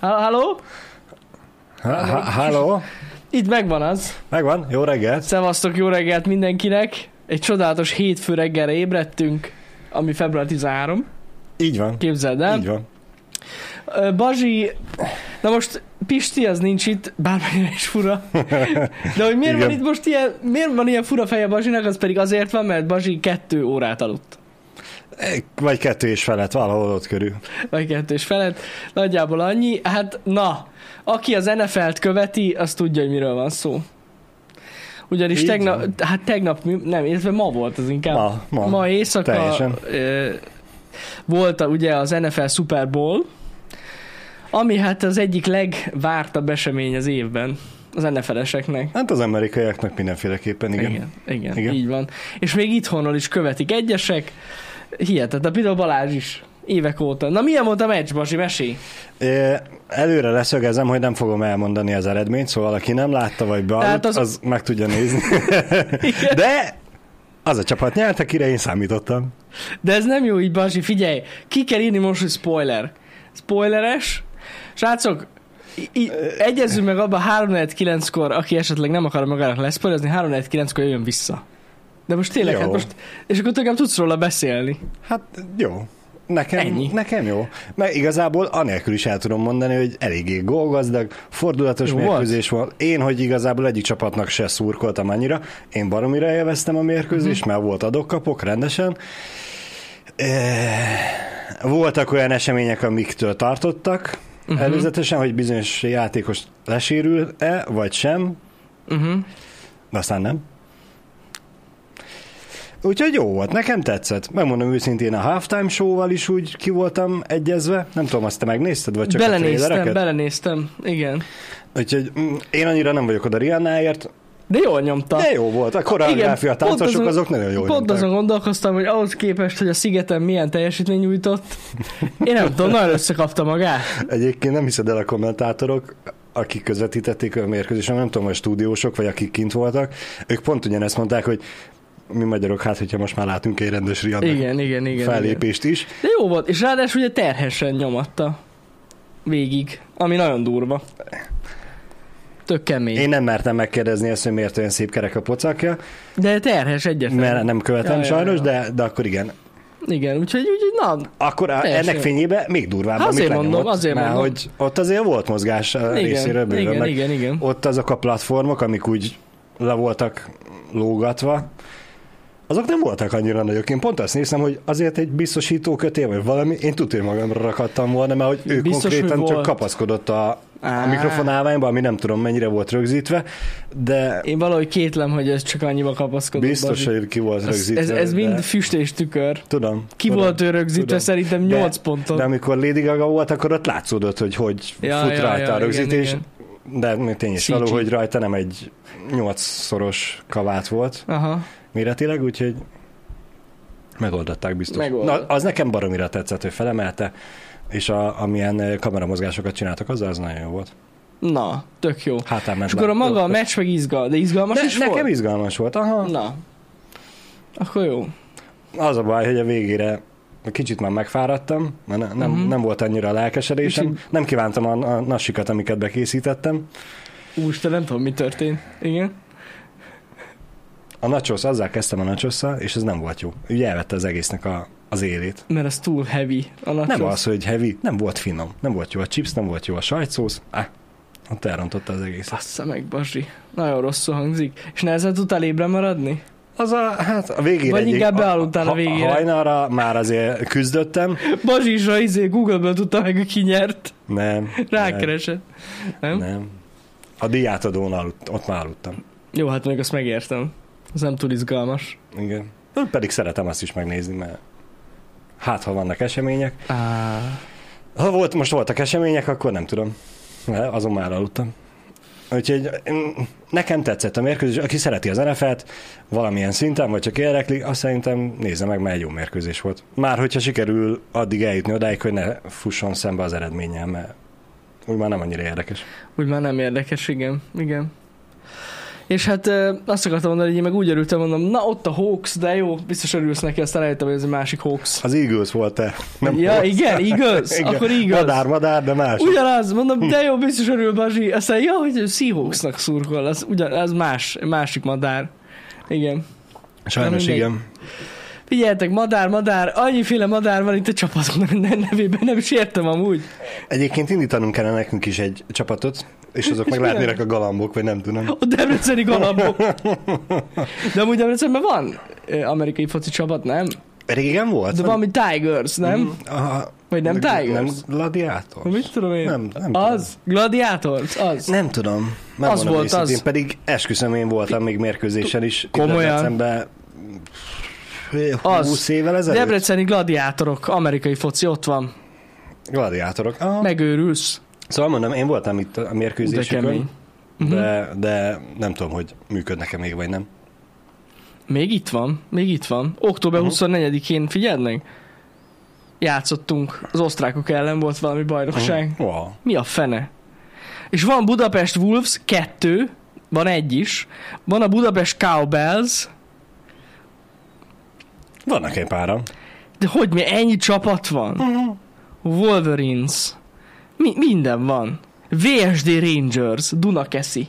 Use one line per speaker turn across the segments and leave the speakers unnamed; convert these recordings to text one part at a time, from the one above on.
Halló?
Halló?
Itt megvan az.
Megvan? Jó reggelt.
Szevasztok, jó reggelt mindenkinek. Egy csodálatos hétfő reggelre ébredtünk, ami február 13.
Így van.
Képzeld el.
Így van.
Bazsi, na most Pisti az nincs itt, bármennyire is fura. De hogy miért van
Igen.
itt most ilyen, miért van ilyen fura feje Bazsinak, az pedig azért van, mert Bazsi kettő órát aludt.
Vagy kettő és felett, valahol ott körül.
Vagy kettő és felett. Nagyjából annyi. Hát na, aki az NFL-t követi, az tudja, hogy miről van szó. Ugyanis
Így
tegnap,
van.
hát tegnap, nem, illetve ma volt az inkább.
Ma, ma.
ma éjszaka
Teljesen.
ö, volt a, ugye az NFL Super Bowl, ami hát az egyik legvártabb esemény az évben az NFL-eseknek.
Hát az amerikaiaknak mindenféleképpen, igen.
Igen, igen,
Igen.
igen, így van. És még itthonról is követik egyesek. Hihetetlen, például Balázs is évek óta. Na milyen volt a meccs, Basi, mesélj?
É, Előre leszögezem, hogy nem fogom elmondani az eredményt, szóval aki nem látta vagy
Tehát az-
az... meg tudja nézni. De az a csapat nyert, akire én számítottam.
De ez nem jó így, Basi, figyelj, ki kell írni most, hogy spoiler. Spoileres. Srácok, i- egyezzünk meg abba 3-9-kor, aki esetleg nem akar magának leszpoilezni, 3-9-kor jöjjön vissza. De most tényleg,
Jó.
hát most, és akkor tényleg tudsz róla beszélni.
Hát jó. Nekem,
Ennyi.
nekem jó. Mert igazából anélkül is el tudom mondani, hogy eléggé gólgazdag, fordulatos
Jó
mérkőzés volt. Én, hogy igazából egyik csapatnak se szurkoltam annyira, én baromira élveztem a mérkőzést,
Mhm.
mert volt adok-kapok rendesen. Eh, Voltak olyan események, amiktől tartottak
Mhm.
előzetesen, hogy bizonyos játékos lesérül-e, vagy sem,
Uh-huh.
de aztán nem. Úgyhogy jó volt, nekem tetszett. Megmondom őszintén, a halftime show-val is úgy ki voltam egyezve. Nem tudom, azt te megnézted, vagy csak a
Belenéztem,
trailereket?
belenéztem, igen.
Úgyhogy mm, én annyira nem vagyok oda Rihannáért,
De jól nyomta.
de jó volt. A koreográfia, a táncosok
azon-
azok nagyon jól
Pont
nyomták.
azon gondolkoztam, hogy ahhoz képest, hogy a szigeten milyen teljesítmény nyújtott, én nem tudom, nagyon összekapta magát.
Egyébként nem hiszed el a kommentátorok, akik közvetítették a mérkőzésen, nem tudom, hogy stúdiósok, vagy akik kint voltak, ők pont ugyanezt mondták, hogy mi magyarok, hát hogyha most már látunk egy rendes Rihanna
Igen, igen, igen. igen.
fellépést is.
De jó volt, és ráadásul ugye terhesen nyomatta végig, ami nagyon durva. Tök kemény.
Én nem mertem megkérdezni ezt, hogy miért olyan szép kerek a pocakja,
De terhes egyetlen.
mert nem követem
Ja, ja,
sajnos,
ja.
De, de akkor igen.
Igen, úgyhogy, úgyhogy na,
Akkor a, ennek fényében még durvább,
Hát azért mondom, azért
mert
mondom.
hogy ott azért volt mozgás a
igen,
részéről bőven,
igen, igen, igen.
ott azok a platformok, amik úgy le voltak lógatva, azok nem voltak annyira nagyok. Én pont azt néztem, hogy azért egy biztosító kötél, vagy valami, én tudja, hogy magamra rakadtam volna, mert hogy ő
Biztos,
konkrétan
hogy
csak
volt.
kapaszkodott a, a
Á.
mikrofonálványba, ami nem tudom mennyire volt rögzítve, de
Én valahogy kétlem, hogy ez csak annyiba kapaszkodott.
biztos,
Bazi.
hogy ki volt
ez,
rögzítve.
ez, ez mind
de...
füst és tükör.
Tudom.
Ki
tudom,
volt ő rögzítve?
tudom.
Szerintem
De-
8 ponton.
De amikor Lady Gaga volt, akkor ott látszódott, hogy hogy
Ja,
fut
ja,
rajta
ja,
a rögzítés.
igen,
De még tény is való, hogy rajta nem egy nyolcszoros kavát volt
Aha.
Méretileg, úgyhogy megoldották biztos.
Megoldott.
Na, az nekem baromira tetszett, hogy felemelte, és a, amilyen eh, kameramozgásokat csináltak, az az nagyon jó volt.
Na, tök jó.
Hátán ment
És akkor a maga a meccs meg izgal, de izgalmas
ne,
is
nekem
volt?
izgalmas volt, aha.
Na. Akkor jó.
Az a baj, hogy a végére kicsit már megfáradtam, mert ne, nem,
Mhm.
nem volt annyira a lelkesedésem.
Kicsit-
Nem kívántam a, a nasikat, amiket bekészítettem.
Úristen, nem tudom, mi történt. Igen.
A nachos, azzal kezdtem a nachosszal, és ez nem volt jó. Ugye elvette az egésznek a, az élét.
Mert ez túl heavy. A nachos.
Nem az, hogy heavy, nem volt finom. Nem volt jó a chips, nem volt jó a sajtszósz. Ah, ott elrontotta az egész.
Bassza meg, Basi. Nagyon rosszul hangzik. És nehezen tudtál ébre maradni?
Az a, hát a végére
Vagy
egyik-
inkább bealudtál a
ha-
végére.
Hajnalra már azért küzdöttem.
Basi is a izé Google-ből tudta meg, hogy ki nyert.
Nem.
Rákeresett. Nem?
Nem. nem. A diátadón aludt, ott már aludtam.
Jó, hát még azt megértem. Ez nem túl izgalmas.
Igen. Pedig szeretem azt is megnézni, mert hát, ha vannak események.
Á,
Ha volt, most voltak események, akkor nem tudom. De azon már aludtam. Úgyhogy mm, nekem tetszett a mérkőzés. Aki szereti az NFL-t valamilyen szinten, vagy csak érdekli, azt szerintem nézze meg, mert egy jó mérkőzés volt. Már hogyha sikerül addig eljutni odáig, hogy ne fusson szembe az eredménnyel, mert úgy már nem annyira érdekes.
úgy már nem érdekes, igen. Igen. És hát azt akartam mondani, hogy én meg úgy örültem, mondom, na ott a Hawks, de jó, biztos örülsz neki, aztán rájöttem, hogy ez egy másik Hawks.
Az Eagles volt-e?
ja,
Hawks.
igen, igaz,
Igen.
akkor igaz.
Madár, madár, de más.
Ugyanaz, mondom, de jó, biztos örül Bazsi. Aztán, ja, hogy Seahawksnak szurkol, az, ugyan, az más, másik madár. Igen.
Sajnos igen.
Figyeljetek, madár, madár, annyiféle madár van itt a csapatunk nevében, nem is értem amúgy.
Egyébként indítanunk kellene nekünk is egy csapatot, és azok
És
meg lehetnének a galambok, vagy nem tudom.
A Debreceni galambok. De amúgy Debrecenben van amerikai foci csapat, nem?
Régen volt?
De valami Tigers, nem?
Aha,
Vagy nem
nem
Tigers?
Gladiátor?
Mit tudom én?
Nem, nem
Az? Gladiators? Az?
Nem tudom. Nem
Az volt az.
Pedig esküszöm, én voltam még mérkőzésen is.
Komolyan?
Debrecenben,
Az.
20 évvel ezelőtt?
Debreceni gladiátorok, amerikai foci, ott van.
Gladiátorok. Ah.
Megőrülsz.
Szóval mondom, én voltam itt a
De
mérkőzésükön,
kemény. Mhm.
de, de nem tudom, hogy működnek-e még, vagy nem.
Még itt van, még itt van. Október
Aha.
24-én, figyeld meg? Játszottunk, az osztrákok ellen volt valami bajnokság.
Wow.
Mi a fene? És van Budapest Wolves kettő, van egy is. Van a Budapest Cowbells,
Vannak egy páran.
de hogy mi ennyi csapat van? Wolverines. Mi, minden van. VSD Rangers, Dunakeszi.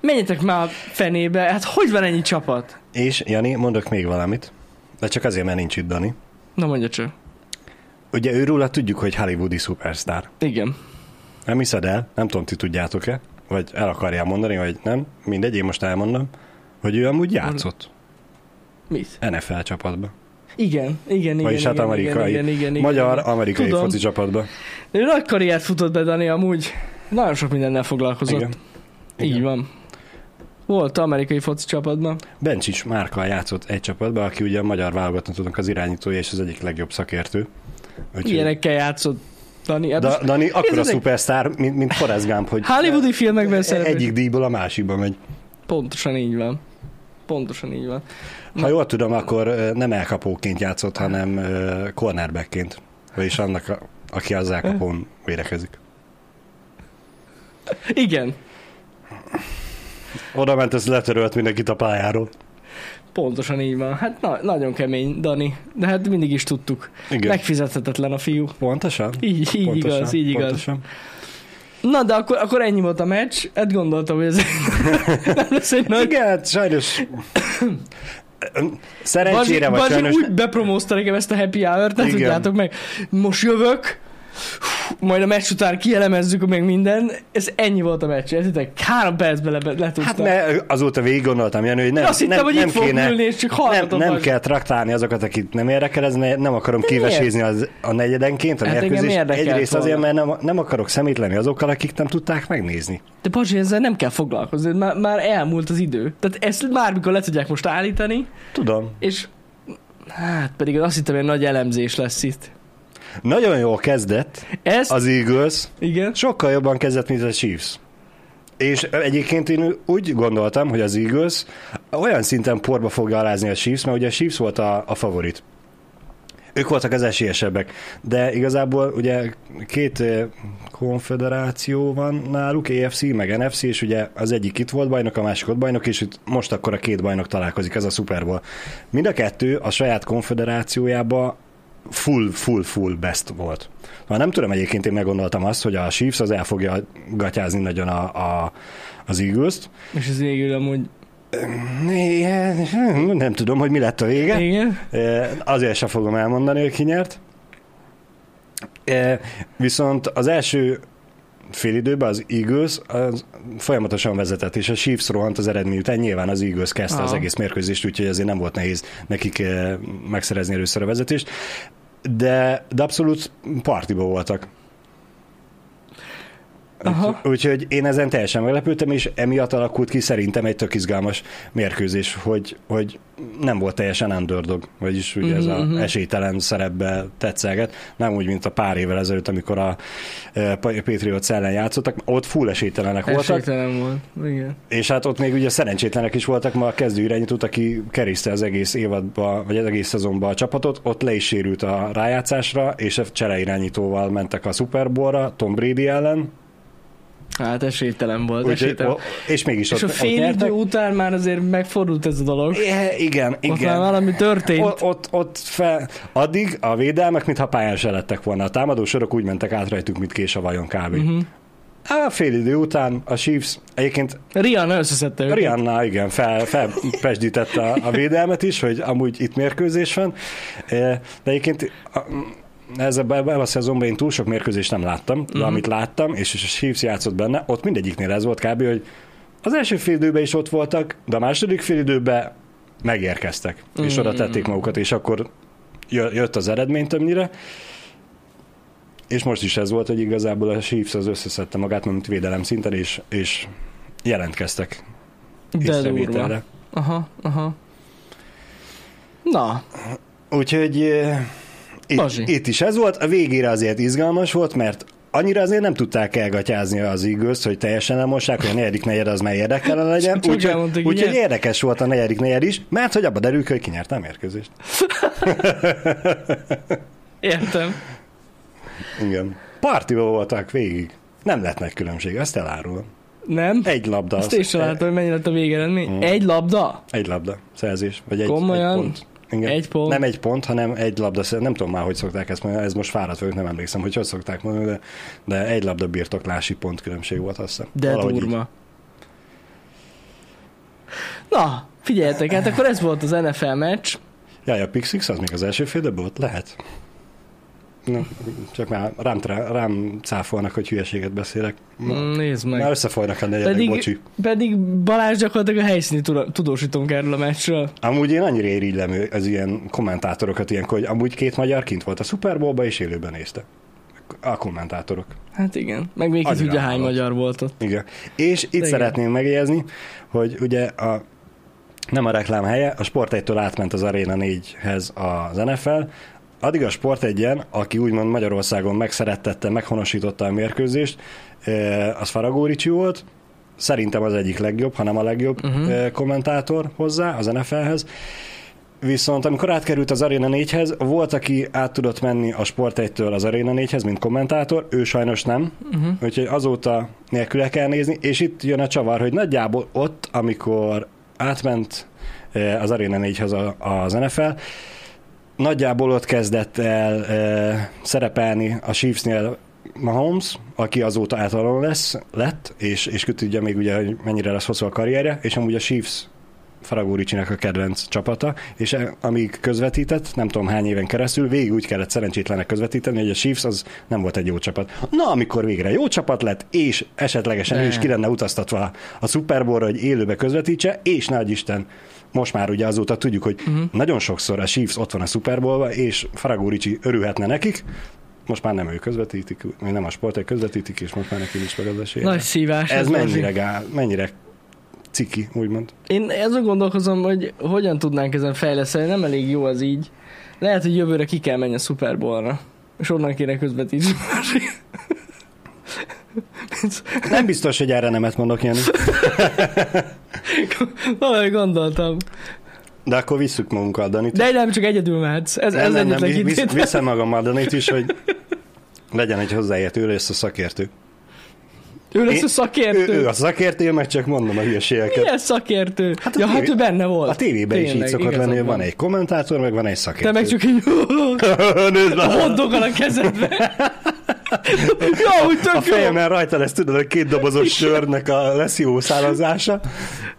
Menjetek már fenébe, hát hogy van ennyi csapat?
És, Jani, mondok még valamit, de csak azért, mert nincs itt Dani.
Na mondja csak.
Ugye őróla tudjuk, hogy hollywoodi szupersztár.
Igen.
Nem hiszed el, nem tudom, ti tudjátok-e, vagy el akarjál mondani, vagy nem, mindegy, én most elmondom, hogy ő amúgy játszott
Mit?
NFL csapatba.
Igen, igen, igen.
Vagyis hát
igen,
amerikai,
igen, igen, igen,
magyar,
igen.
amerikai
Tudom.
foci csapatba.
Ő nagy karriert futott be, Dani, amúgy. Nagyon sok mindennel foglalkozott.
Igen.
Így
Igen.
van. Volt amerikai foci csapatban.
Bencsics Márka játszott egy csapatba, aki ugye a magyar válogatottnak az irányítója és az egyik legjobb szakértő. Úgyhogy-
Ilyenekkel játszott Dani. Hát
Da, Dani akkora
Nézzétek!
szupersztár, mint, mint Forrest Gump, hogy
Hollywoodi filmekben szerepel.
egyik díjból a másikba megy.
Pontosan így van. Pontosan így van.
Ha jól tudom, akkor nem elkapóként játszott, hanem cornerbackként. Vagyis annak, a, aki az elkapón védekezik.
Igen,
Oda ment, ez letörölt mindenkit a pályáról.
pontosan így van. Hát na, nagyon kemény, Dani. De hát mindig is tudtuk.
Igen.
Megfizethetetlen a fiú.
Pontosan?
Így, így
Pontosan,
igaz, így igaz.
Pontosan.
Na, de akkor, akkor ennyi volt a meccs. Hát gondoltam, hogy ez nem lesz egy nagy...
Igen, hát sajnos... Szerencsére vagy
Bazsi
sajnos...
úgy bepromózta nekem ezt a happy hour-t, ne tudjátok meg. Most jövök, majd a meccs után kielemezzük meg minden. Ez ennyi volt a meccs, értitek? Három percben le, letudtam.
Hát ne, azóta végig gondoltam, Jani, hogy nem,
Azt hittem,
nem,
hogy
nem
itt
kéne,
ülni, és csak
nem, nem kell traktálni azokat, akit nem érdekel, ez ne, nem akarom
De
kivesézni az, a negyedenként a
Hát
mérkőzést. Egyrészt azért,
volna.
mert nem, nem akarok szemétlenni azokkal, akik nem tudták megnézni.
De Bazsi, ezzel nem kell foglalkozni, már, már elmúlt az idő. Tehát ezt bármikor le tudják most állítani,
Tudom.
és hát pedig azt hittem, hogy nagy elemzés lesz itt.
Nagyon jól kezdett
Ez,
az Eagles,
igen,
sokkal jobban kezdett, mint a Chiefs. És egyébként én úgy gondoltam, hogy az Eagles olyan szinten porba fogja alázni a Chiefs, mert ugye a Chiefs volt a, a favorit. Ők voltak az esélyesebbek, de igazából ugye két eh, konfederáció van náluk, AFC meg NFC, és ugye az egyik itt volt bajnok, a másik ott bajnok, és itt most akkor a két bajnok találkozik, ez a Super Bowl. Mind a kettő a saját konfederációjába full, full, full best volt. Ha nem tudom, egyébként én meggondoltam azt, hogy a Chiefs az el fogja gatyázni nagyon a, a, az Eagles-t.
és ez végül amúgy,
Igen, Nem tudom, hogy mi lett a vége.
igen,
Azért sem fogom elmondani, hogy ki nyert. Viszont az első fél időben az Eagles az folyamatosan vezetett, és a Chiefs rohant az eredmény után. Nyilván az Eagles kezdte az
Aha.
egész mérkőzést, úgyhogy azért nem volt nehéz nekik eh, megszerezni először a vezetést. De, de abszolút partiba voltak.
Aha.
Úgyhogy én ezen teljesen meglepődtem, és emiatt alakult ki szerintem egy tök izgalmas mérkőzés, hogy, hogy nem volt teljesen underdog, vagyis ugye ez
Mhm,
a
mhm.
esélytelen szerepbe tetszelget, nem úgy, mint a pár évvel ezelőtt, amikor a e, Patriots ellen játszottak, ott full esélytelenek voltak,
esélytelen volt. Igen.
és hát ott még ugye szerencsétlenek is voltak, ma a kezdő irányítót, aki kerészte az egész évadba, vagy az egész szezonba a csapatot, ott le is sérült a rájátszásra, és a csere irányítóval mentek a Super Bowl-ra, Tom Brady ellen,
Hát esélytelen volt,
Úgyhogy,
esélytelen.
és mégis
És
ott,
a fél
ott
idő után már azért megfordult ez a dolog.
É, igen,
Ott már
igen.
valami történt.
Ott, ott, ott fel, addig a védelmek, mintha pályán se lettek volna. A támadó sorok úgy mentek át rajtuk, mint kés a vajon kb.
Mhm.
A fél idő után a Chiefs, egyébként
Rihanna összeszedte őket.
Rihanna igen, fel, felpesdítette a, a védelmet is, hogy amúgy itt mérkőzés van, de egyébként ezzel ebben a szezonban én túl sok mérkőzést nem láttam, de
Mhm.
amit láttam, és, és a Chiefs játszott benne, ott mindegyiknél ez volt kb., hogy az első fél időben is ott voltak, de a második fél időben megérkeztek, és
Mhm.
oda tették magukat, és akkor jö- jött az eredmény többnyire, és most is ez volt, hogy igazából a Chiefs az összeszedte magát, mint védelem szinten, és, és jelentkeztek
De durva. Aha, aha. Na,
Úgyhogy eh. Itt, itt is ez volt, a végére azért izgalmas volt, mert annyira azért nem tudták elgatyázni az eagles hogy teljesen elmossák, hogy a negyedik negyed az mely érdekelen legyen. Úgyhogy úgy, érdekes volt a negyedik negyed is, mert hogy abba derül, hogy kinyerte a mérkőzést.
értem.
Igen. Partiba voltak végig. Nem lett nagy különbség, ezt elárulom.
Nem?
Egy labda.
Azt
az-
én sem látom, hogy mennyi lett a végeredmény.
Mm.
Egy labda?
Egy labda szerzés, vagy egy,
Komolyan?
egy pont. Igen.
Egy pont?
Nem egy pont, hanem egy labda, nem tudom már, hogy szokták ezt mondani, ez most fáradt vagyok, nem emlékszem, hogy hogy szokták mondani, de, de egy labda birtoklási pont különbség volt, azt hiszem.
De
Valahogy így.
durva. Na, figyeljetek, hát akkor ez volt az NFL meccs.
Jaj, a Pixix az még az első fél volt? Lehet. Na, csak már rám, rám cáfolnak, hogy hülyeséget beszélek. Ma,
Mm, Nézd meg.
már összefolynak a negyedek,
Pedig-
bocsi.
Pedig Balázs gyakorlatilag a helyszíni tudósítunk erről a meccsről.
Amúgy én annyira irigylem az ilyen kommentátorokat ilyenkor, hogy amúgy két magyar kint volt a Super Bowl-ba, és élőben nézte. A kommentátorok.
Hát igen. Meg még ki tudja hány magyar volt ott.
Igen. És itt
Igen.
szeretném megjegyezni, hogy ugye a, nem a reklám helye, a Sport 1-től átment az Arena 4-hez az NFL, addig a Sport 1 aki úgymond Magyarországon megszerettette, meghonosította a mérkőzést, eh, az Faragó Ricsi volt, szerintem az egyik legjobb, hanem a legjobb uh-huh. kommentátor hozzá az NFL-hez. Viszont amikor átkerült az Arena 4-hez, volt, aki át tudott menni a Sport 1-től az Arena 4-hez, mint kommentátor, ő sajnos nem,
Uh-huh.
úgyhogy azóta nélküle kell nézni, és itt jön a csavar, hogy nagyjából ott, amikor átment eh, az Arena 4-hez a- az NFL, nagyjából ott kezdett el eh, szerepelni a Chiefsnél Mahomes, aki azóta általán lesz, lett, és, és ki tudja még ugye, hogy mennyire lesz hosszú a karrierje, és amúgy a Chiefs Faragó Ricsinek a kedvenc csapata, és e- amíg közvetített, nem tudom hány éven keresztül, végig úgy kellett szerencsétlenek közvetíteni, hogy a Chiefs az nem volt egy jó csapat. Na, amikor végre jó csapat lett, és esetlegesen ő is
Ne.
ki lenne utaztatva a Super Bowl-ra, hogy élőbe közvetítse, és nagy Isten, most már ugye azóta tudjuk, hogy uh-huh. nagyon sokszor a Chiefs ott van a Super Bowl-ba, és Faragó Ricsi örülhetne nekik, most már nem ő közvetítik, vagy nem a sportek közvetítik, és most már neki nincs meg az esélye.
Nagy szívás.
Ez
Lazi.
mennyire, gál, mennyire ciki, úgymond.
Én azon gondolkozom, hogy hogyan tudnánk ezen fejleszteni, nem elég jó az így. Lehet, hogy jövőre ki kell menni a Super Bowl-ra. És onnan kéne közvetíteni.
Nem biztos, hogy erre nemet mondok, Jani.
Valahogy gondoltam.
De akkor visszük magunkkal Danit.
De nem csak egyedül mehetsz. Ez, ez
nem, nem, nem, visz, viszem magammal Danit is, hogy legyen egy hozzáértő, ő lesz a szakértő.
Ő lesz
Én-
a szakértő.
Ő, ő a szakértő, meg csak mondom a hülyeségeket.
Milyen szakértő?
Hát
ja, hát
tévé-
ő benne volt.
A tévében is így
Tényleg,
szokott lenni, hogy van egy kommentátor, meg van egy szakértő.
Te meg csak így
Nézd
a a kezedbe. Ja, úgy
A
tök jó.
fejemen rajta lesz, tudod, a két dobozos sörnek a leszívó szállazása.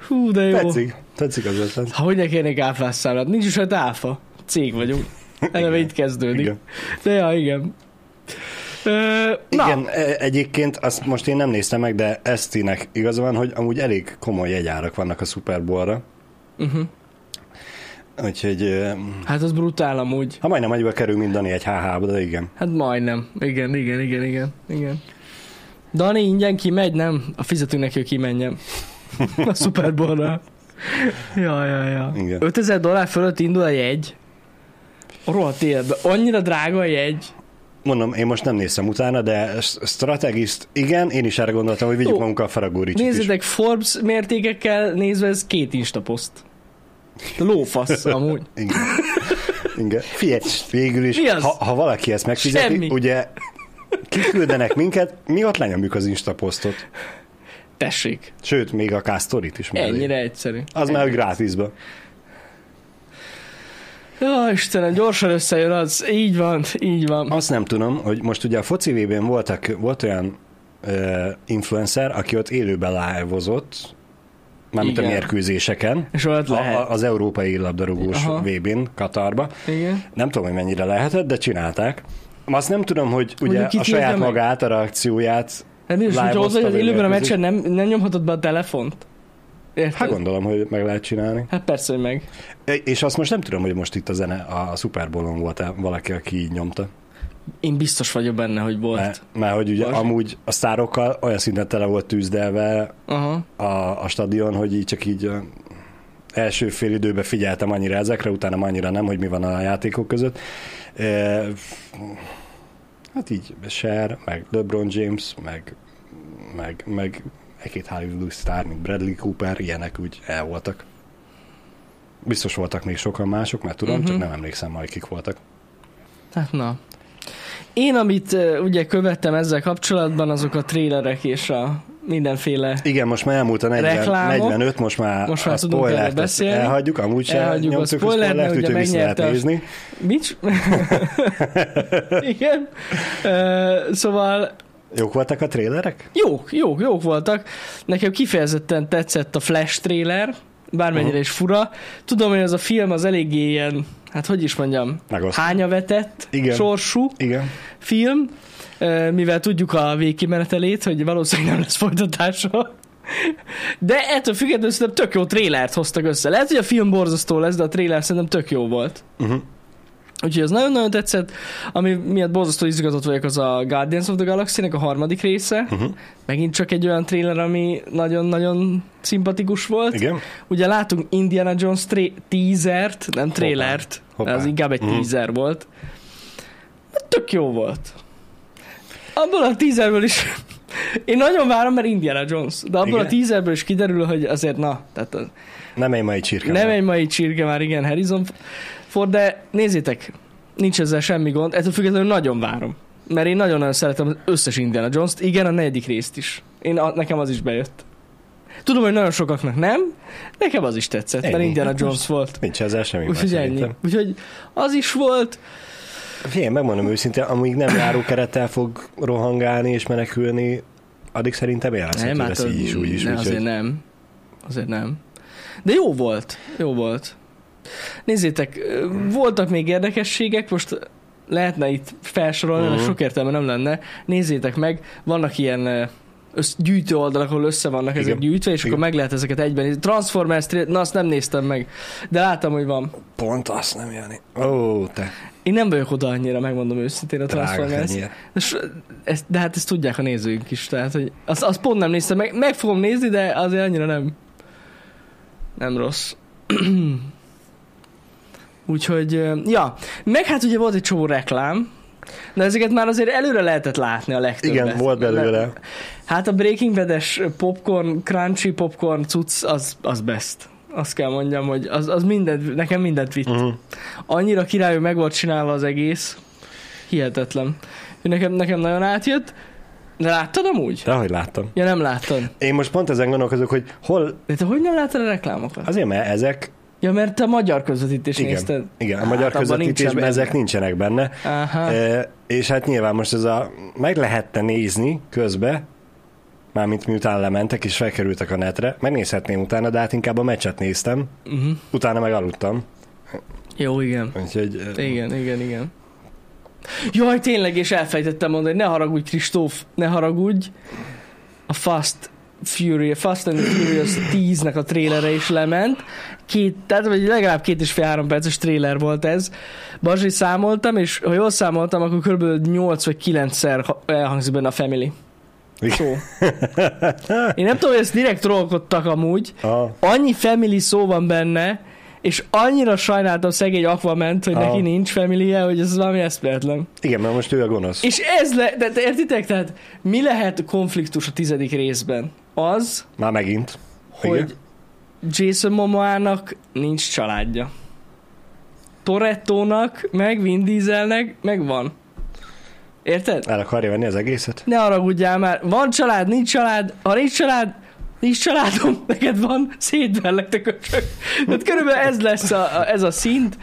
Hú, de jó.
Tetszik, tetszik az ötlet.
Ha hogy ne kérnék áfás számlát? Nincs is hát áfa. Cég vagyunk. Eleve itt kezdődik.
Igen.
De ja, igen. Ö,
Igen, e- egyébként azt most én nem néztem meg, de Esztinek igaza van, hogy amúgy elég komoly jegyárak vannak a Super Bowl-ra.
uh-huh.
Úgyhogy
hát az brutál amúgy.
ha majdnem annyiba kerül, mint Dani egy HH-ba, de igen.
Hát majdnem. Igen, igen, igen, igen, igen. Dani ingyen kimegy, nem? A fizetünk neki, hogy kimenjen. A Super Bowl-ra. Ja, ja, ja.
Igen.
5000 dollár fölött indul a jegy. A rohadt életben. Annyira drága a jegy.
Mondom, én most nem néztem utána, de strategist, igen, én is erre gondoltam, hogy vigyük
Jó.
magunkkal a Faragó is.
Nézzétek, Forbes mértékekkel nézve ez két instaposzt. Lófasz amúgy.
Igen. Igen. Figyelj, végül is, ha, ha valaki ezt megfizeti,
Semmi.
ugye kiküldenek minket, mi ott lenyomjuk az Insta posztot.
Tessék.
Sőt, még a K-sztorit is mellé.
Ennyire egyszerű.
Az már hogy grátisba.
Ja, Istenem, gyorsan összejön az. Így van, így van.
Azt nem tudom, hogy most ugye a foci VB-n voltak, volt olyan uh, influencer, aki ott élőben live-ozott, mármint
Igen.
a mérkőzéseken,
És ott lehet.
a- az európai labdarúgós
Aha.
VB-n Katarba.
Igen.
Nem tudom, hogy mennyire lehetett, de csinálták. Azt nem tudom, hogy ugye
Mondjuk
a saját
meg.
magát, a reakcióját,
Hát mi is, hogy ott vagy az élőben a meccsen, nem, nem nyomhatod be a telefont? Érted?
hát gondolom, hogy meg lehet csinálni.
Hát persze, hogy meg.
És azt most nem tudom, hogy most itt a zene, a Super Bowl-on volt valaki, aki így nyomta.
Én biztos vagyok benne, hogy volt.
Mert, mert hogy ugye
Vas.
amúgy a sztárokkal olyan szinten tele volt tűzdelve
Aha.
a, a stadion, hogy így csak így első fél időben figyeltem annyira ezekre, utána annyira nem, hogy mi van a játékok között. E, hát így Cher, meg LeBron James, meg, meg, meg egy-két Hollywood sztár, mint Bradley Cooper, ilyenek úgy el voltak. Biztos voltak még sokan mások, mert tudom, uh-huh. csak
Mhm.
nem emlékszem majd, kik voltak.
Hát na. Én, amit ugye követtem ezzel kapcsolatban, azok a trélerek és a mindenféle
Igen, most már elmúlt a 40,
Reklámok.
45, most már
Most már
a
tudunk
spoilert
beszélni.
elhagyjuk, amúgy sem
Elhagyjuk a
nyomtuk a
spoilert,
spoilert, úgyhogy vissza lehet
a-
nézni.
Mit? Igen. Uh, szóval
Jók voltak a trélerek?
jók, jók, jók voltak. Nekem kifejezetten tetszett a Flash trailer, bármennyire
Aha.
is fura. Tudom, hogy az a film az eléggé ilyen, hát hogy is mondjam,
Megosztó.
hánya vetett
Igen.
sorsú
Igen.
film, mivel tudjuk a végkimenetelét, hogy valószínűleg nem lesz folytatása. De ettől függetlenül szerintem tök jó trélert hoztak össze. Lehet, hogy a film borzasztó lesz, de a tréler szerintem tök jó volt.
Uh-huh.
Úgyhogy az nagyon-nagyon tetszett. Ami miatt borzasztó izgatott vagyok, az a Guardians of the Galaxy-nek a harmadik része.
Uh-huh.
Megint csak egy olyan tréler, ami nagyon-nagyon szimpatikus volt.
Igen.
Ugye látunk Indiana Jones tré- teasert, nem trélert,
Hoppá.
az inkább egy
Mhm.
teaser volt. Tök jó volt. Abból a teaserből is én nagyon várom, mert Indiana Jones, de abból
Igen.
a teaserből is kiderül, hogy azért na, tehát az,
Nem egy mai csirke.
nem egy mai csirke már, igen, Harrison Ford, de nézzétek, nincs ezzel semmi gond, ettől függetlenül nagyon várom. Mert én nagyon-nagyon szeretem az összes Indiana Jones-t, igen, a negyedik részt is. Én, a, nekem az is bejött. Tudom, hogy nagyon sokaknak nem, nekem az is tetszett, mert
Ennyi.
Indiana
Hát
Jones volt.
Nincs ezzel semmi
Úgyhogy ennyi. Úgyhogy az is volt.
Figyelj, megmondom őszintén, amíg nem járókerettel fog rohangálni és menekülni, addig szerintem élvezhető
Nem,
lesz
hát
így is, úgy is.
ne, azért nem. Azért nem. De jó volt. Jó volt. Nézzétek, voltak még érdekességek, most lehetne itt felsorolni, uh-huh.
Mhm.
sok értelme nem lenne. Nézzétek meg, vannak ilyen ö, össz, gyűjtő oldalak, ahol össze vannak ezek
Igen.
gyűjtve, és
Igen.
akkor meg lehet ezeket egyben. Transformers, tra- na azt nem néztem meg, de láttam, hogy van.
Pont azt nem Jani. Ó, te
Én nem vagyok oda annyira, megmondom őszintén a Transformers. De, ezt, de hát ezt tudják a nézőink is, tehát hogy azt, azt pont nem néztem meg, meg fogom nézni, de azért annyira nem nem rossz. Úgyhogy, ja, meg hát ugye volt egy csomó reklám, de ezeket már azért előre lehetett látni a legtöbbet.
Igen, volt belőle.
Hát a Breaking Bad-es popcorn, crunchy popcorn cucc, az, az best. Azt kell mondjam, hogy az, az mindent, nekem mindent vitt.
Uh-huh.
Annyira király, hogy meg volt csinálva az egész. Hihetetlen. Nekem, nekem nagyon átjött. De láttad amúgy?
De hogy láttam.
Ja, nem láttad.
Én most pont ezen gondolkozok, hogy hol,
De te hogy nem láttad a reklámokat?
azért mert ezek,
Ja, mert te a magyar közvetítést
igen,
nézted.
igen a
Hát,
magyar
abban
közvetítésben
nincsen
ezek nincsenek benne.
Aha.
E, és hát nyilván most ez a, meg lehetne nézni közbe, mármint miután lementek és felkerültek a netre, megnézhetném utána, de hát inkább a meccset néztem,
Uh-huh.
utána meg aludtam.
Jó, igen.
Úgyhogy
Igen, igen, igen. Jaj, tényleg, és elfejtettem mondani, ne haragudj, Kristóf, ne haragudj. A Fast Fury, Fast and Furious 10-nek a trélere is lement. Két, tehát vagy legalább két és fél három perces tréler volt ez. Bazsi számoltam, és ha jól számoltam, akkor kb. 8 vagy 9-szer ha- elhangzik benne a Family szó. Én nem tudom, hogy ezt direkt trollkodtak amúgy.
a,
Annyi Family szó van benne, és annyira sajnáltam szegény Aquament, hogy
Ah.
neki nincs family hogy ez valami eszméletlen.
igen, mert most ő a gonosz.
És ez le, de, de értitek, tehát mi lehet konfliktus a tizedik részben? Az,
Már megint.
hogy
Igen.
Jason Momoának nincs családja. Torettónak, meg Vin Dieselnek meg van. Érted?
El akarja venni az egészet?
Ne haragudjál már. Van család, nincs család. Ha nincs család, nincs családom, neked van, szétverlek te köcsök. Tehát körülbelül ez lesz a, a, ez a szint.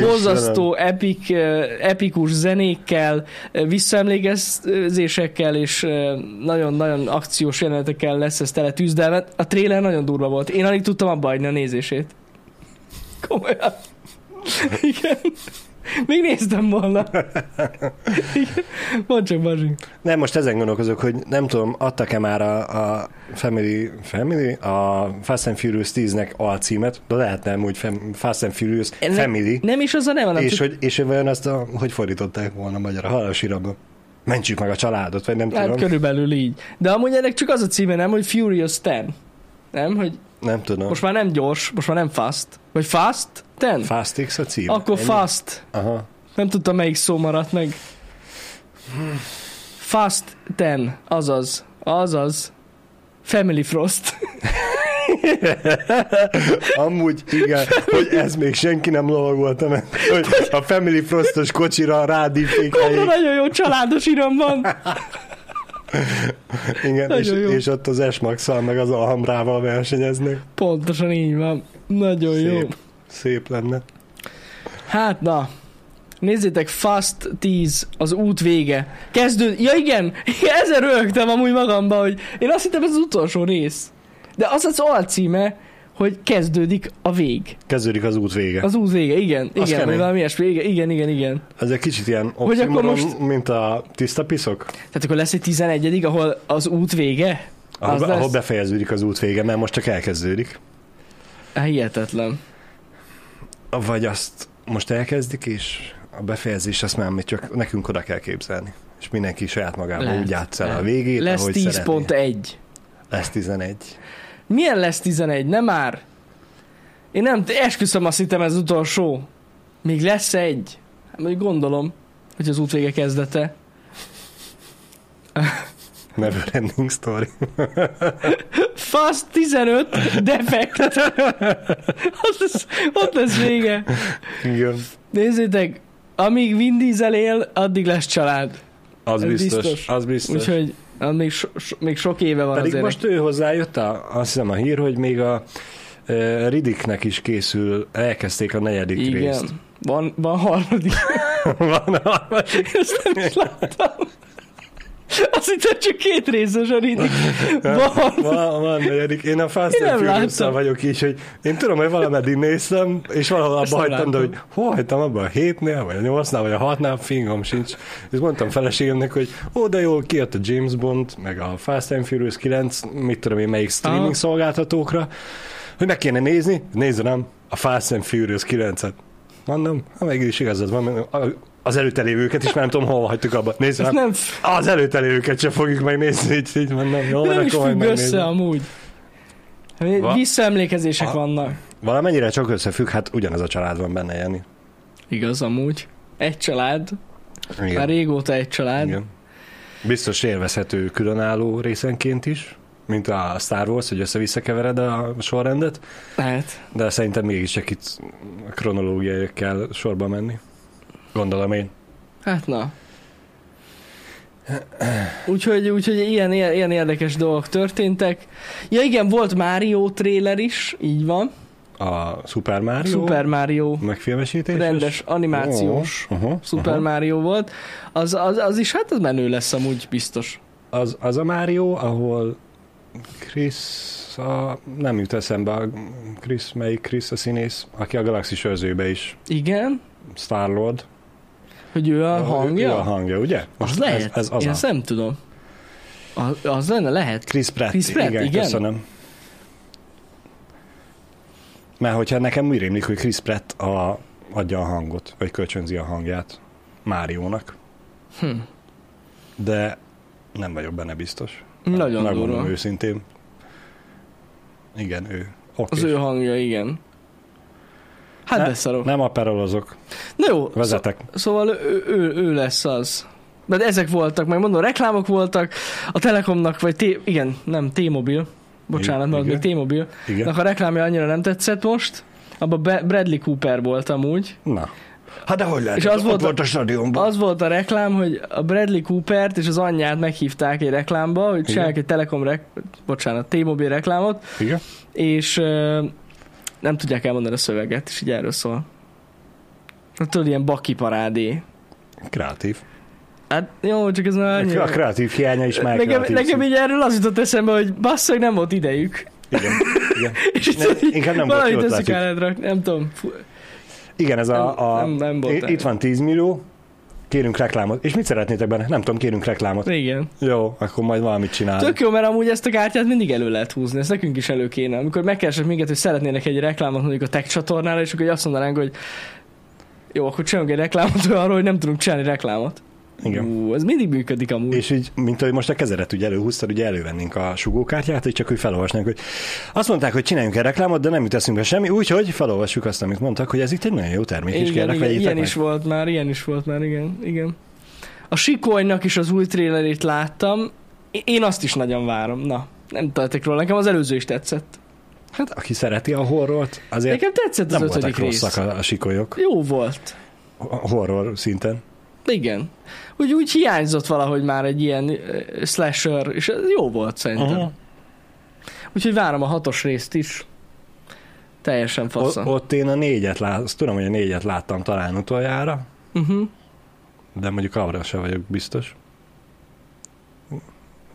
Borzasztó epik, eh, epikus zenékkel, eh, visszaemlékezésekkel és eh, nagyon-nagyon akciós jelenetekkel lesz ez tele tűzdelmet. A trailer nagyon durva volt. Én alig tudtam abba hagyni a nézését. Komolyan. Igen. Még néztem volna. Mondd csak, Bazsi.
Nem, most ezen gondolkozok, hogy nem tudom, adtak-e már a, a Family, Family, a Fast and Furious 10-nek alcímet, de lehet nem úgy Fast and Furious
Nem-
Family,
Nem is az a neve,
és, hogy, és vajon azt a, hogy fordították volna magyar, a halálos iramban. Mentsük meg a családot, vagy nem
Hát
tudom.
körülbelül így. De amúgy ennek csak az a címe, nem, hogy Furious 10. Nem, hogy
Nem tudom.
most már nem gyors, most már nem fast. Vagy fast 10?
Fast X a cím.
Akkor
Ennyi?
fast.
Aha.
Nem tudtam melyik szó maradt meg. Fast 10. Azaz. Azaz. Family Frost.
Amúgy igen, hogy ez még senki nem lovagolta meg, hogy a Family Frostos kocsira.
Akkor nagyon jó családos iram van.
Igen, és,
jó.
és ott az s meg az Alhamrával versenyeznek.
Pontosan így van. Nagyon jó.
Szép. Szép lenne.
Hát na, nézzétek, Fast 10, az út vége. Kezdő, ja igen, ezen rögtem amúgy magamba, hogy én azt hittem ez az utolsó rész. De az az alcíme, hogy kezdődik a vég.
Kezdődik az út vége.
Az út vége, igen,
Az
igen, vagy valami ilyesmi, igen, igen, igen, igen.
Ez egy kicsit ilyen oxymoron,
most-
mint a tiszta piszok,
Tehát akkor lesz egy 11 ahol az út vége?
ahol,
Az
ahol
lesz?
befejeződik az út vége, mert most csak elkezdődik.
Hihetetlen.
Vagy azt most elkezdik, és a befejezés azt már még csak nekünk oda kell képzelni. És mindenki saját magában
Lehet,
úgy játsza el a
lehet.
végét,
Lesz
ahogy
10
szeretné.
pont 1.
Lesz 11.
Milyen lesz 11? Nem már. Én nem, esküszöm azt hittem ez utolsó. Még lesz egy. Hát mondjuk gondolom, hogy az út vége kezdete.
Never ending story.
Fast 15, defekt. ott, lesz, ott lesz vége.
Igen.
Nézzétek, amíg Vin Diesel él, addig lesz család.
Az
Ez
biztos,
biztos.
Az biztos.
Úgyhogy még, so, so, még sok éve van
Pedig
azért.
most ő hozzájött, a, azt hiszem a hír, hogy még a uh, Riddicknek is készül, elkezdték a negyedik
Igen.
részt.
Van, van harmadik.
Van a
Ezt nem is láttam. Azt hittem csak két részes a Riddick. Van.
van, van negyedik. Én a Fast
Én
and vagyok így, hogy én tudom, hogy valameddig néztem, és valahol abba hagytam, de hogy hol hagytam abban a hétnél, vagy a nyolcnál, vagy a hatnál, fingom sincs. És mondtam feleségemnek, hogy ó, de jól kijött a James Bond, meg a Fast and Furious 9, mit tudom én, melyik streaming
Aha.
szolgáltatókra, hogy meg kéne nézni, nézd nem, a Fast and Furious 9-et. Mondom, ha mégis igazad van, az előtelévőket is már nem tudom, hol hagytuk abba. Nézd
Ez
nem. Az előtelévőket sem fogjuk megnézni, így, így mondom, jó,
nem is függ össze amúgy.
Va-
Visszaemlékezések
A-
vannak.
Valamennyire csak összefügg, hát ugyanaz a család van benne, Jani.
Igaz amúgy. Egy család. Már
Igen.
régóta egy család.
Igen. Biztos élvezhető különálló részenként is, mint a Star Wars, hogy össze-vissza kevered a sorrendet,
Lehet.
de szerintem mégiscsak itt kronológiai kell sorba menni. Gondolom én.
Hát na. Úgyhogy, úgyhogy ilyen, ilyen érdekes dolgok történtek. Ja igen, volt Mario trailer is, így van.
A Super Mario
Super Mario
megfilmesítés.
rendes animációs
Oh, uh-huh,
Super Mario volt. Az, az, az is hát az menő lesz amúgy biztos.
Az, az a Mario, ahol Chris, a, nem jut eszembe, a Chris, melyik Chris a színész, aki a Galaxis őrzőbe is,
Igen,
Star-Lord.
Hogy ő a hangja.
Ő a hangja, ugye?
az lehet.
Ez, ez az
Én
a.
ezt nem tudom. Az, az lenne, lehet.
Chris Pratt,
Chris Pratt,
igen,
igen?
köszönöm. Mert hogyha nekem úgy rémlik, hogy Chris Pratt a, adja a hangot, vagy kölcsönzi a hangját Máriónak,
Hm.
de nem vagyok benne biztos.
Nagyon
Megmondom
durva.
őszintén. Igen, ő. Oké.
Az ő hangja, igen. Hát
Ne-
beszarok.
Nem aperolozok,
Na jó,
vezetek.
Szó, szóval ő, ő, ő lesz az. De ezek voltak, meg mondom, reklámok voltak, a Telekomnak, vagy té, igen, nem, T-Mobil, bocsánat, mert még T-Mobil,
Igen.
a reklámja annyira nem tetszett most, abban Bradley Cooper volt amúgy,
Na, Hát de hogy lehet?
És az volt a-
volt a stadionban.
Az volt a reklám, hogy a Bradley Coopert és az anyját meghívták egy reklámba, hogy csinálják egy Telekom, rek- bocsánat, T-Mobile reklámot,
Igen.
és nem tudják elmondani a szöveget, és így erről szól. Hát tudod, ilyen baki parádé.
Kreatív.
Hát jó, csak ez már annyi.
A kreatív hiánya is már
Nekem, nekem így erről az jutott eszembe, hogy basszak, nem volt idejük.
Igen. Igen.
És
Ne, inkább nem volt
valamit
jó
össze
ötletük.
kellett rakni, nem tudom. Fú,
Igen, ez a,
Nem-
a
nem- nem volt
itt van 10 millió, kérünk reklámot. És mit szeretnétek benne? Nem tudom, kérünk reklámot.
Igen.
Jó, akkor majd valamit csinálunk.
Tök jó, mert amúgy ezt a kártyát mindig elő lehet húzni, ezt nekünk is elő kéne. Amikor megkeresek minket, hogy szeretnének egy reklámot mondjuk a tech csatornára, és akkor azt mondanánk, hogy jó, akkor csinálunk egy reklámot arról, hogy nem tudunk csinálni reklámot.
Igen.
Ú, ez mindig működik amúgy.
És így, mint ahogy most a kezedet ugye előhúztad, ugye elővennénk a sugókártyát, hogy csak úgy felolvasnánk, hogy azt mondták, hogy csináljunk egy reklámot, de nem jut eszünkbe semmi, úgyhogy felolvassuk azt, amit mondtak, hogy ez itt egy nagyon jó termék, és
igen,
kérlek,
igen, ilyen
meg.
is volt már, ilyen is volt már, igen, igen. A Sikolynak is az új trailerét láttam, én azt is nagyon várom, na. Nem tettek róla, nekem az előző is tetszett.
Hát aki szereti a horrort, azért
Nekem tetszett az
nem voltak
rész.
rosszak a, a sikolyok
Jó volt.
horror szinten.
Igen. Úgy, úgy hiányzott valahogy már egy ilyen uh, slasher, és ez jó volt szerintem.
Aha.
Uh-huh. Úgyhogy várom a hatos részt is. Teljesen
O-
fasza.
ott én a négyet lát, azt tudom, hogy a négyet láttam talán utoljára,
Uh-huh.
de mondjuk arra sem vagyok biztos.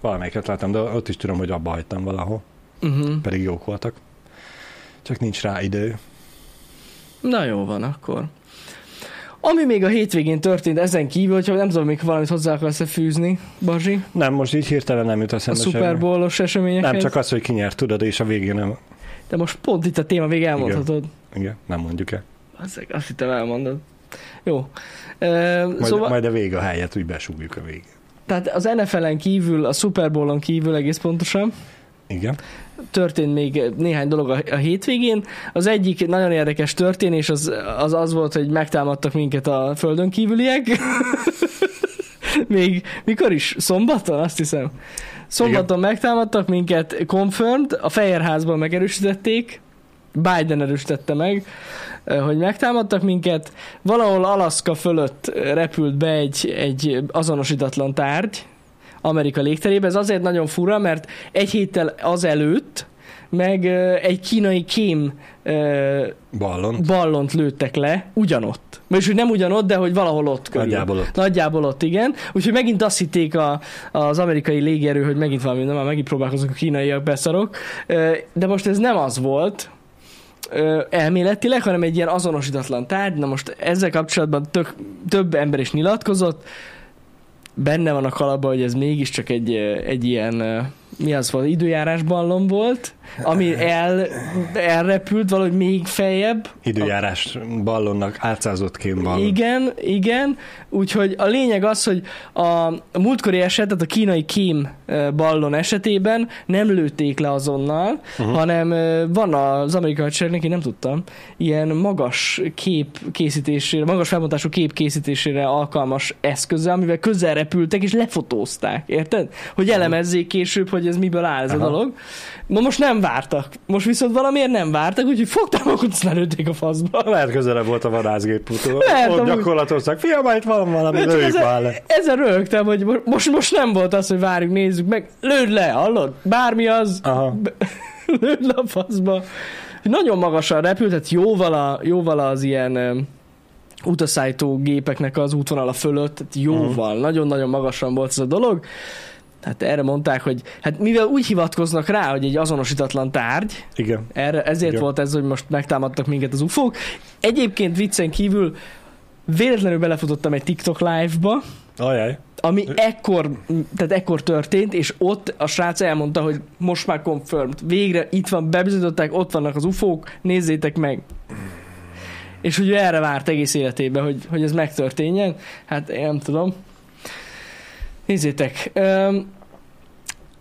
Valamelyiket láttam, de ott is tudom, hogy abba hagytam valahol,
Uh-huh.
pedig jók voltak. Csak nincs rá idő.
Na jó van akkor. Ami még a hétvégén történt ezen kívül, hogyha nem tudom, még valamit hozzá akarsz fűzni, Bazsi,
Nem, most így hirtelen nem jut
a
eszembe
Super
semmi.
Bowl-os eseményekhez.
Nem csak az, hogy ki nyert, tudod, és a végén nem.
De most pont itt a téma végig elmondhatod.
Igen, nem mondjuk el.
Azt, azt hittem elmondod. Jó. E,
Majd,
szóval,
majd a vége helyett úgy besúgjuk a végén.
tehát az NFL-en kívül, a Super Bowl-on kívül egész pontosan,
Igen.
Történt még néhány dolog a, a hétvégén. Az egyik nagyon érdekes történés az, az az volt, hogy megtámadtak minket a földön kívüliek. még mikor is? Szombaton, azt hiszem. Szombaton Igen. megtámadtak minket, confirmed, a Fehérházban megerősítették, Biden erősítette meg, eh, hogy megtámadtak minket. Valahol Alaszka fölött repült be egy, egy azonosítatlan tárgy, Amerika légterébe. Ez azért nagyon fura, mert egy héttel azelőtt meg egy kínai kém ö,
Ballon.
ballont lőttek le ugyanott. Vagyis, hogy nem ugyanott, de hogy valahol ott körül.
Nagyjából ott.
Nagyjából ott, igen. Úgyhogy megint azt hitték a, az amerikai légierő, hogy megint valami, már megint próbálkoznak a kínaiak beszarok. De most ez nem az volt, elméletileg, hanem egy ilyen azonosítatlan tárgy. Na most ezzel kapcsolatban tök, több ember is nyilatkozott, benne van a kalapban, hogy ez mégiscsak egy, egy ilyen, mi az volt, időjárás ballon volt, ami el, elrepült valahogy még feljebb.
Időjárás ballonnak átszázott kém ballon.
Igen, igen. Úgyhogy a lényeg az, hogy a, a múltkori eset, tehát a kínai kém ballon esetében nem lőtték le azonnal, uh-huh. hanem van az amerikai hadseregnek, én nem tudtam, ilyen magas kép készítésére, magas felbontású kép készítésére alkalmas eszköze, amivel közel repültek és lefotózták, érted? Hogy elemezzék később, hogy ez miből áll ez
Aha.
a dolog. Ma most nem vártak. Most viszont valamiért nem vártak, úgyhogy fogták magukat, aztán lőtték a faszba.
Lehet közelebb volt a vadászgéputó.
Lehet,
Ott
amúgy.
gyakorlatoztak. Fiam, itt van valami,
De csak
lőjük
ezen-
már le.
Rögtem, hogy mo- most, most nem volt az, hogy várjuk, nézzük meg. Lőd le, hallod? Bármi az,
Aha.
lőd le a faszba. Nagyon magasan repült, tehát jóval, a, jóval az ilyen utaszállító gépeknek az útvonala fölött, tehát jóval,
Mhm.
nagyon-nagyon magasan volt ez a dolog. Hát erre mondták, hogy hát mivel úgy hivatkoznak rá, hogy egy azonosítatlan tárgy,
Igen.
erre, ezért
Igen.
volt ez, hogy most megtámadtak minket az ufók. Egyébként viccen kívül véletlenül belefutottam egy TikTok live-ba,
Ajaj.
ami ekkor, tehát ekkor történt, és ott a srác elmondta, hogy most már confirmed, végre itt van, bebizonyították, ott vannak az ufók, nézzétek meg. És hogy ő erre várt egész életében, hogy, hogy ez megtörténjen. Hát én nem tudom. Nézzétek. Öm,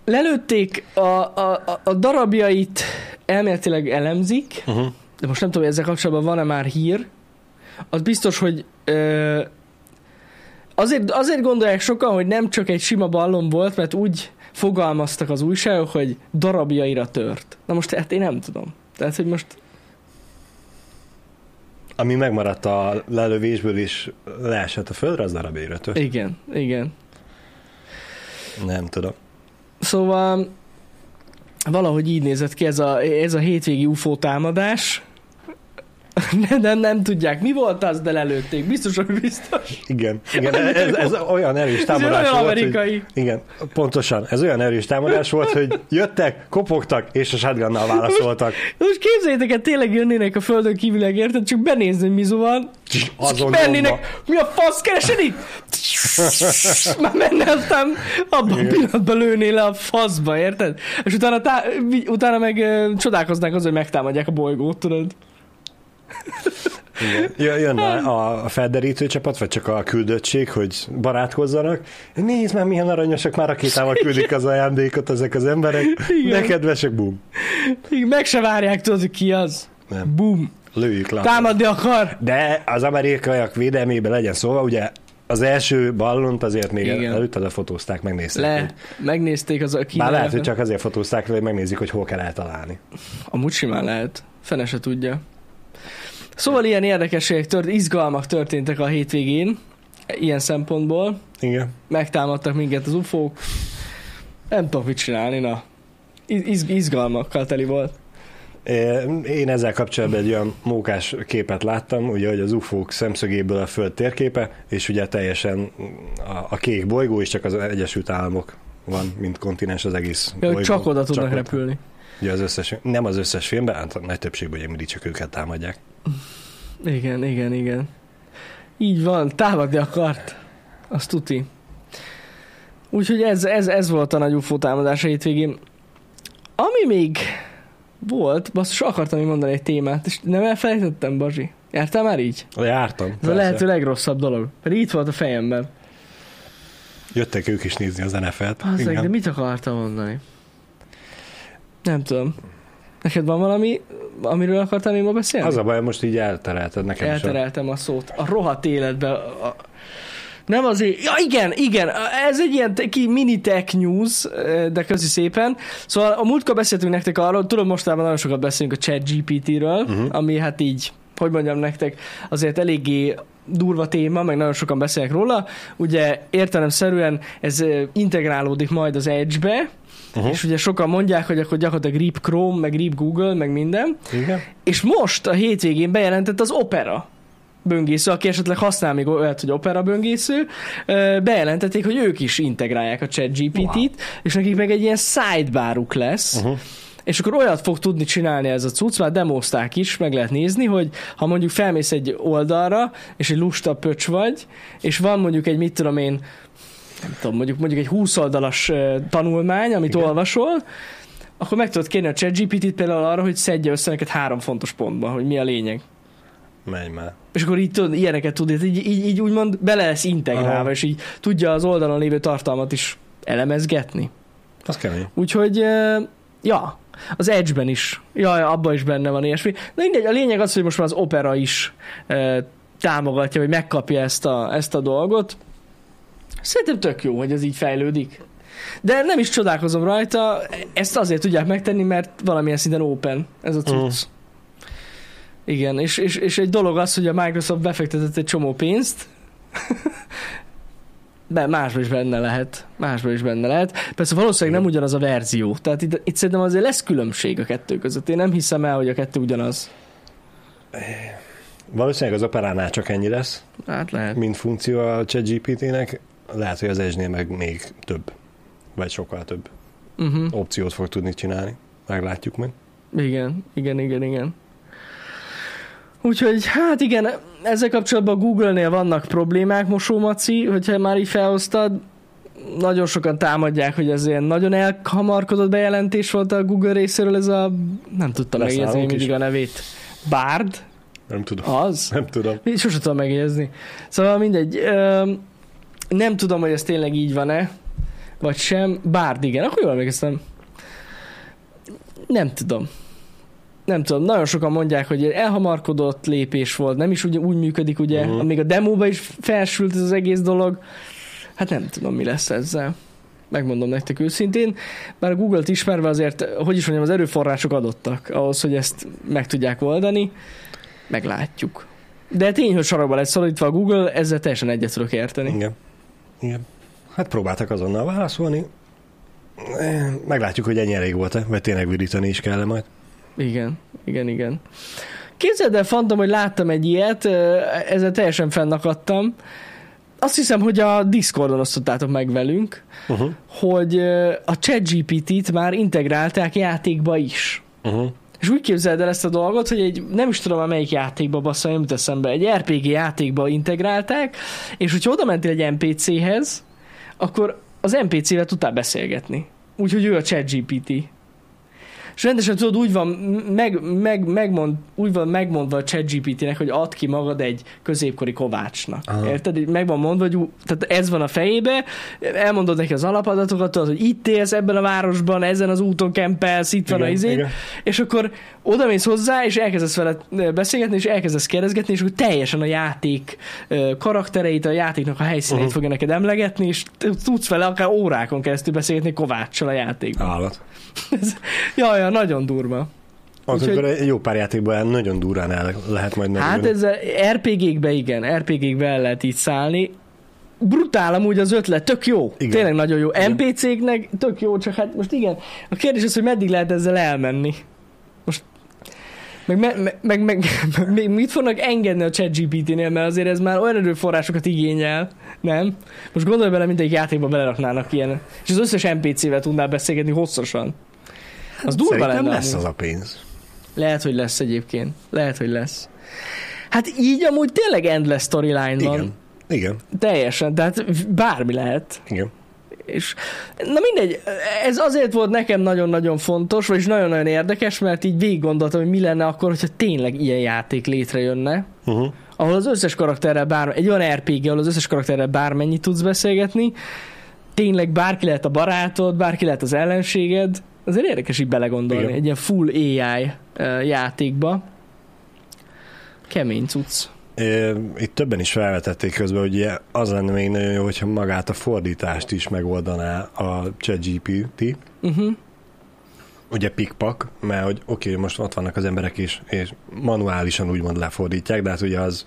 lelőtték a, a, a- a darabjait, elméletileg elemzik,
Uh-huh.
de most nem tudom, hogy ezzel kapcsolatban van-e már hír. Az biztos, hogy ö, azért, azért gondolják sokan, hogy nem csak egy sima ballon volt, mert úgy fogalmaztak az újságok, hogy darabjaira tört. Na most hát én nem tudom. Tehát, hogy most
Ami megmaradt a lelövésből is leesett a földre, az darab éretös.
Igen, igen.
Nem tudom.
Szóval valahogy így nézett ki ez a, ez a hétvégi UFO támadás. Nem, nem, nem tudják, mi volt az, de lelőtték. Biztos, hogy biztos.
Igen, igen ez, ez olyan erős
Ez
támadás
olyan
volt,
amerikai.
hogy, igen, pontosan, ez olyan erős támadás volt, hogy jöttek, kopogtak, és a shotgunnal válaszoltak.
Most képzeljétek el, tényleg jönnének a földön kívüliek, érted? Csak benézni, mi zuhan.
Azon
mennének, mi a fasz keresed itt? Már menne, aztán abban a pillanatban lőnél le a faszba, érted? És utána, tá- utána meg ö, csodálkoznánk az, hogy megtámadják a bolygót, tudod?
Igen. Jö- Jön a, a felderítő csapat, vagy csak a küldöttség, hogy barátkozzanak. Nézd már, milyen aranyosak, már rakétával küldik az ajándékot ezek az emberek.
Igen.
De kedvesek, bum.
Így meg se várják, tudod, ki az.
Nem.
Bum.
Lőjük le.
Támadni akar.
De az amerikaiak védelmében legyen szóval, ugye az első ballont azért még
Igen.
előtte lefotózták, megnézték.
Le,
hogy-
megnézték az a
Bár
kínaiakat.
lehet, hogy csak azért fotózták hogy megnézik, hogy hol kell eltalálni.
Amúgy simán lehet. Fene se tudja. Szóval ilyen érdekességek, tört, izgalmak történtek a hétvégén, ilyen szempontból.
Igen.
Megtámadtak minket az ufók. Nem tudok mit csinálni, na. Iz, izgalmakkal teli volt.
Én ezzel kapcsolatban egy olyan mókás képet láttam, ugye, hogy az UFO-k szemszögéből a Föld térképe, és ugye teljesen a, a kék bolygó, és csak az Egyesült Államok van, mint kontinens az egész
Ja,
bolygó.
csak oda tudnak
Csak
repülni.
Ugye az összes, nem az összes filmben, hát nagy többségben ugye mindig csak őket támadják.
Igen, igen, igen. Így van, támadni akart. Azt tuti. Úgyhogy ez, ez, ez volt a nagy UFO támadás a hétvégén. Ami még volt, basszus, akartam még mondani egy témát, és nem elfelejtettem, Bazsi. Jártál már így?
Jártam.
Ez a
persze.
lehető legrosszabb dolog. Pedig itt volt a fejemben.
Jöttek ők is nézni az NFL-t. Igen.
de mit akartam mondani? Nem tudom. Neked van valami, amiről akartál még ma beszélni?
Az a baj, most így elterelted nekem
Eltereltem a szót. A rohadt életbe. A... Nem azért. Ja, igen, igen. Ez egy ilyen ki mini tech news, de közi szépen. Szóval a múltkor beszéltünk nektek arról, tudom, mostában nagyon sokat beszélünk a chat GPT-ről,
Mhm.
uh-huh. ami hát így, hogy mondjam nektek, azért eléggé durva téma, meg nagyon sokan beszélnek róla. Ugye értelemszerűen ez ö, integrálódik majd az Edge-be,
Uh-huh.
és ugye sokan mondják, hogy akkor gyakorlatilag RIP Chrome, meg RIP Google, meg minden.
Igen.
És most a hétvégén bejelentett az Opera böngésző, aki esetleg használ még olyat, hogy Opera böngésző, bejelentették, hogy ők is integrálják a chat GPT-t, wow. és nekik meg egy ilyen sidebaruk lesz,
Uh-huh.
és akkor olyat fog tudni csinálni ez a cucc, már demozták is, meg lehet nézni, hogy ha mondjuk felmész egy oldalra, és egy lusta pöcs vagy, és van mondjuk egy, mit tudom én, nem tudom, mondjuk, mondjuk egy 20 oldalas tanulmány, amit
Igen.
Olvasol, akkor meg tudod kérni a ChatGPT-t például arra, hogy szedje össze neked három fontos pontban, hogy mi a lényeg.
Menj már.
És akkor így tudod, ilyeneket tud, így, így, így úgymond bele lesz integrálva,
Aha.
és így tudja az oldalon lévő tartalmat is elemezgetni.
Az kemény.
Úgyhogy, ja, az Edge-ben is, ja, ja, abban is benne van ilyesmi. De mindegy, a lényeg az, hogy most már az Opera is támogatja, vagy megkapja ezt a, ezt a dolgot. Szerintem tök jó, hogy ez így fejlődik. De nem is csodálkozom rajta, ezt azért tudják megtenni, mert valamilyen szinten open ez a cucc. Igen, és, és, és egy dolog az, hogy a Microsoft befektetett egy csomó pénzt, Be, másban is benne lehet. Másban is benne lehet. Persze valószínűleg nem ugyanaz a verzió. Tehát itt, itt szerintem azért lesz különbség a kettő között. Én nem hiszem el, hogy a kettő ugyanaz.
Valószínűleg az operánál csak ennyi lesz,
Hát lehet.
mint funkció a ChatGPT-nek. Lehet, hogy az edge meg még több. Vagy sokkal több
Uh-huh.
opciót fog tudni csinálni. Meglátjuk meg.
Igen, igen, igen, igen. Úgyhogy, hát igen, ezzel kapcsolatban a Google-nél vannak problémák, Mosó-Maci, hogyha már így felhoztad. Nagyon sokan támadják, hogy ez ilyen nagyon elhamarkodott bejelentés volt a Google részéről, ez a, nem tudtam
Lesz
megjegyezni mindig
is.
a nevét. Bard?
Nem tudom.
Az?
Nem tudom.
Sose tudom megjegyezni. Szóval mindegy. Öm, nem tudom, hogy ez tényleg így van-e, vagy sem. Bárd, igen. Akkor jól emlékeztem. Nem tudom. Nem tudom. Nagyon sokan mondják, hogy elhamarkodott lépés volt. Nem is úgy, úgy működik, ugye.
Mhm.
Uh-huh. Még a demóba is felsült ez az egész dolog. Hát nem tudom, mi lesz ezzel. Megmondom nektek őszintén. Bár a Google-t ismerve azért, hogy is mondjam, az erőforrások adottak ahhoz, hogy ezt meg tudják oldani. Meglátjuk. De tény, hogy sarokba lett szorítva a Google, ezzel teljesen egyet tudok érteni.
Igen. Igen. Hát próbáltak azonnal válaszolni. Eh, Meglátjuk, hogy ennyi elég volt-e, vagy tényleg virítani is kell majd.
Igen, igen, igen. Képzeld el, Fantom, hogy láttam egy ilyet, ö, ezzel teljesen fennakadtam. Azt hiszem, hogy a Discordon osztottátok meg velünk,
Uh-huh.
hogy ö, a ChatGPT-t már integrálták játékba is.
Uh-huh.
És úgy képzeld el ezt a dolgot, hogy egy, nem is tudom, a melyik játékba bassza, nem eszembe, egy RPG játékba integrálták, és hogyha oda mentél egy NPC-hez, akkor az NPC-vel tudtál beszélgetni. Úgyhogy ő a ChatGPT. És rendesen tudod, úgy van, meg, meg, megmond, úgy van megmondva a ChatGPT-nek, hogy add ki magad egy középkori kovácsnak.
Aha.
Érted? Meg van mondva, hogy tehát ez van a fejébe, elmondod neki az alapadatokat, tudod, hogy itt élsz ebben a városban, ezen az úton kempelsz, itt van a
Igen,
izé,
igen.
és akkor oda mész hozzá, és elkezdesz vele beszélgetni, és elkezdesz kérdezgetni, és akkor teljesen a játék karaktereit, a játéknak a helyszíneit
Mhm.
fogja neked emlegetni, és tudsz vele akár órákon keresztül beszélgetni Kováccsal a játékban.
Állat.
Jaj, ja, nagyon durva.
Az,
Úgyhogy-
egy jó pár játékban nagyon durán el lehet majd
Hát
merülni.
ezzel RPG-kbe igen, RPG-kbe el lehet így szállni. Brutál amúgy az ötlet, tök jó.
Igen.
Tényleg nagyon jó. NPC-knek tök jó, csak hát most igen, a kérdés az, hogy meddig lehet ezzel elmenni. Most meg, meg, meg, meg, meg, mit fognak engedni a ChatGPT-nél, mert azért ez már olyan erőforrásokat igényel, nem? Most gondolj bele, mindegyik játékba beleraknának ilyen, és az összes NPC-vel tudnál beszélgetni hosszasan. Az durva
Szerintem
lenne
lesz az a pénz.
Lehet, hogy lesz egyébként. Lehet, hogy lesz. Hát így amúgy tényleg endless storyline van.
Igen. Igen.
Teljesen, tehát bármi lehet.
Igen.
És na mindegy, ez azért volt nekem nagyon-nagyon fontos, vagyis nagyon-nagyon érdekes, mert így végig gondoltam, hogy mi lenne akkor, hogyha tényleg ilyen játék létrejönne,
Uh-huh.
ahol az összes karakterrel bár, egy olyan RPG, ahol az összes karakterrel bármennyit tudsz beszélgetni, tényleg bárki lehet a barátod, bárki lehet az ellenséged, azért érdekes így belegondolni,
Igen.
egy ilyen full AI játékba. Kemény cucc.
Itt többen is felvetették közben, hogy az lenne még nagyon jó, hogyha magát a fordítást is megoldaná a ChatGPT.
Uh-huh.
Ugye pikpak, mert hogy oké, okay, most ott vannak az emberek is, és manuálisan úgymond lefordítják, de hát ugye az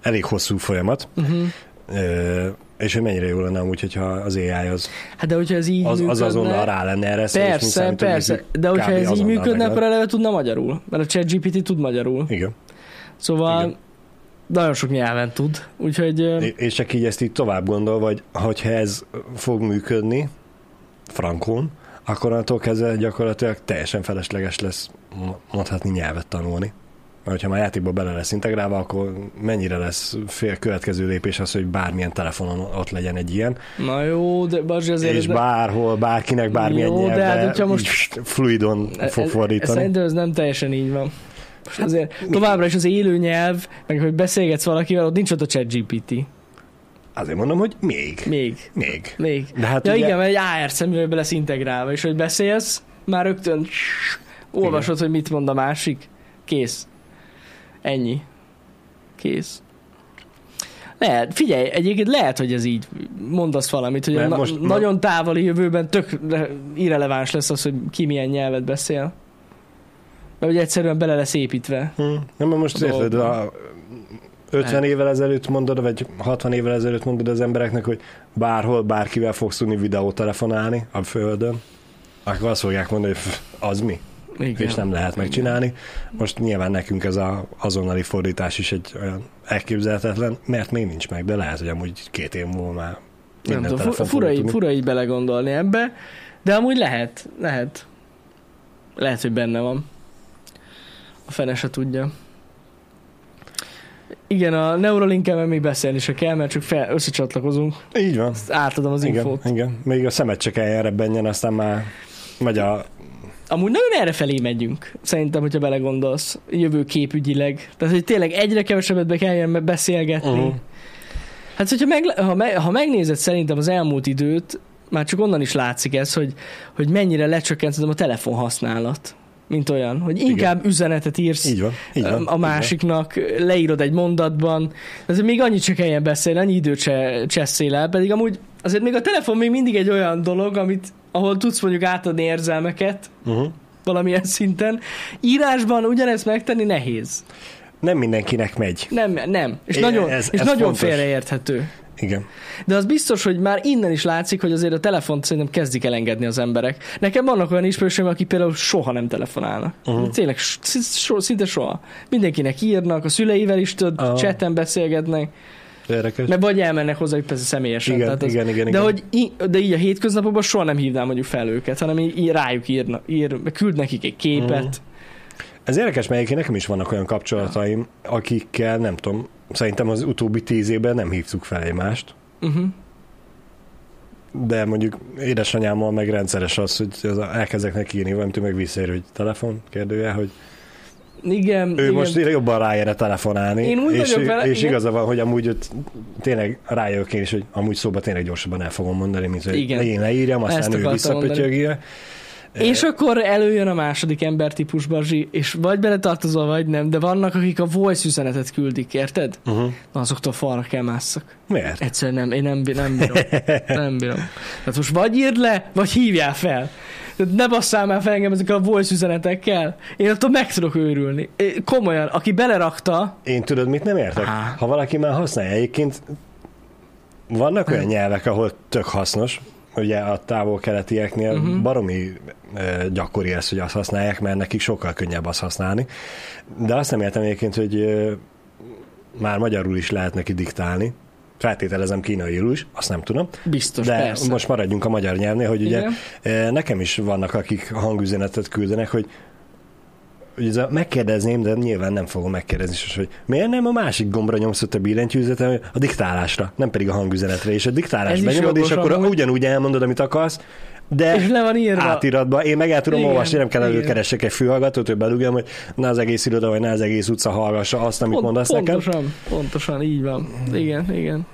elég hosszú folyamat,
Uh-huh.
Ö, és hogy mennyire jó lenne amúgy, hogyha az AI az,
Hát de hogyha ez így
az, az
működne,
azonnal rá lenne erre, mint
Persze,
számítógép,
persze, de hogyha ez így működne, akkor eleve tudna magyarul, mert a ChatGPT tud magyarul.
Igen.
Szóval
Igen.
nagyon sok nyelven tud, úgyhogy
És csak így ezt így tovább gondol, vagy hogyha ez fog működni frankon, akkor attól kezdve gyakorlatilag teljesen felesleges lesz mondhatni nyelvet tanulni. Mert hogyha már játékba bele lesz integrálva, akkor mennyire lesz fél következő lépés az, hogy bármilyen telefonon ott legyen egy ilyen,
na jó, de Bazsi azért...
és
ez-
bárhol, bárkinek bármilyen
Jó, de
nyelvbe
hát, hogyha most-
fluidon
E-
fog
e-
fordítani.
Szerintem ez nem teljesen így van. Most azért továbbra is az élő nyelv, meg hogy beszélgetsz valakivel, ott nincs ott a chat GPT.
Azért mondom, hogy még.
Még.
Még.
Még.
De hát
Ja
ugye,
igen, mert egy AR szemüvegbe lesz integrálva, és hogy beszélsz, már rögtön olvasod, hogy mit mond a másik. Kész. Ennyi. Kész. Lehet, figyelj, egyébként lehet, hogy ez így mondasz valamit, hogy na-
most-
nagyon távoli jövőben tök re- irreleváns lesz az, hogy ki milyen nyelvet beszél. Mert ugye egyszerűen bele lesz építve.
Hm. Nem, mert most érted, a 50 évvel ezelőtt mondod, vagy 60 évvel ezelőtt mondod az embereknek, hogy bárhol, bárkivel fogsz tudni videótelefonálni a földön, akkor azt fogják mondani, hogy az mi?
Igen.
És nem lehet megcsinálni. Most nyilván nekünk ez a azonnali fordítás is egy olyan elképzelhetetlen, mert még nincs meg, de lehet, hogy amúgy két év múlva már
Nem tudom, fura, így, fura így belegondolni ebbe, de amúgy lehet, lehet. Lehet, hogy benne van. A fene se tudja. Igen, a Neuralink-el még beszélni se kell, mert csak fel, összecsatlakozunk.
Így van.
Ezt átadom az
Igen,
infót.
igen. Még a szemet csak elrebbenjen, aztán már vagy a
Amúgy nagyon erre felé megyünk, szerintem, hogyha belegondolsz, jövőképügyileg. Tehát, hogy tényleg egyre kevesebbet be kelljen beszélgetni.
Uh-huh.
Hát, hogyha meg, ha, me, ha megnézed szerintem az elmúlt időt, már csak onnan is látszik ez, hogy, hogy mennyire lecsökkent a telefon használat, mint olyan, hogy inkább Igen. üzenetet írsz
így van. Így van,
a
így van.
másiknak, leírod egy mondatban, azért még annyit se kelljen beszélni, annyi időt se cseszél el, pedig amúgy azért még a telefon még mindig egy olyan dolog, amit, ahol tudsz mondjuk átadni érzelmeket
Uh-huh.
valamilyen szinten. Írásban ugyanezt megtenni nehéz.
nem mindenkinek megy.
Nem, nem. És
É,
nagyon,
ez-
és
ez
nagyon
fontos.
félreérthető.
Igen.
De az biztos, hogy már innen is látszik, hogy azért a telefont szerintem kezdik elengedni az emberek. Nekem vannak olyan ismerőseim, akik például soha nem telefonálnak. Uh-huh. Tényleg so, szinte soha. Mindenkinek írnak, a szüleivel is
Aha.
uh-huh. chatten beszélgetnek,
Érdekes.
mert vagy elmennek hozzájuk persze személyesen.
Igen,
tehát az,
igen, igen,
de,
igen.
hogy í- de így a hétköznapokban soha nem hívnám mondjuk fel őket, hanem így, így rájuk írna, ír, küld nekik egy képet. Uh-huh.
Ez érdekes, mert egyébként nekem is vannak olyan kapcsolataim, akikkel nem tudom, szerintem az utóbbi tíz évben nem hívtuk fel egymást,
Uh-huh.
de mondjuk édesanyámmal meg rendszeres az, hogy az elkezdek neki írni, valamit ő meg visszaér, hogy telefon, kérdője, hogy
Igen,
ő
igen.
most jobban ráére telefonálni,
Én úgy
és,
vele,
és
igen.
igaza van, hogy amúgy ott tényleg rájövök én is, hogy amúgy szóba tényleg gyorsabban el fogom mondani, mint hogy
Igen.
én leírjam,
Ezt
aztán ő
akartam
visszapötyögje.
És akkor előjön a második embertípus, Bazsi, és vagy beletartozol, vagy nem, de vannak, akik a voice üzenetet küldik, érted?
Uh-huh.
Na, azoktól falra kell másszak.
Miért?
Egyszerűen nem, én nem, nem bírom. Nem bírom. Tehát most vagy írd le, vagy hívjál fel. Tehát ne basszál már fel engem ezekkel a voice üzenetekkel. Én attól meg tudok őrülni. Komolyan, aki belerakta,
Én tudod, mit nem értek?
Á.
Ha valaki már használja, egyébként vannak olyan nyelvek, ahol tök hasznos, ugye a távol-keletieknél uh-huh. baromi gyakori ez, hogy azt használják, mert nekik sokkal könnyebb azt használni. De azt nem értem egyébként, hogy már magyarul is lehet neki diktálni. Feltételezem kínaiul is, azt nem tudom.
biztos,
De
persze.
most maradjunk a magyar nyelvnél, hogy ugye
Igen.
nekem is vannak, akik hangüzenetet küldenek, hogy a, megkérdezném, de nyilván nem fogom megkérdezni sos, hogy miért nem a másik gombra nyomsz a billentyűzetet, a diktálásra, nem pedig a hangüzenetre, és a diktálás benyomod, és akkor
amúgy.
ugyanúgy elmondod, amit akarsz, de
És le van írva.
átiratba, én meg el tudom
Igen,
olvasni, nem kell
igen.
előkeresek egy fülhallgatót, hogy bedugjam, hogy ne az egész iroda, vagy ne az egész utca hallgassa azt, amit
Pont,
mondasz nekem.
pontosan, pontosan, így van. Igen, igen.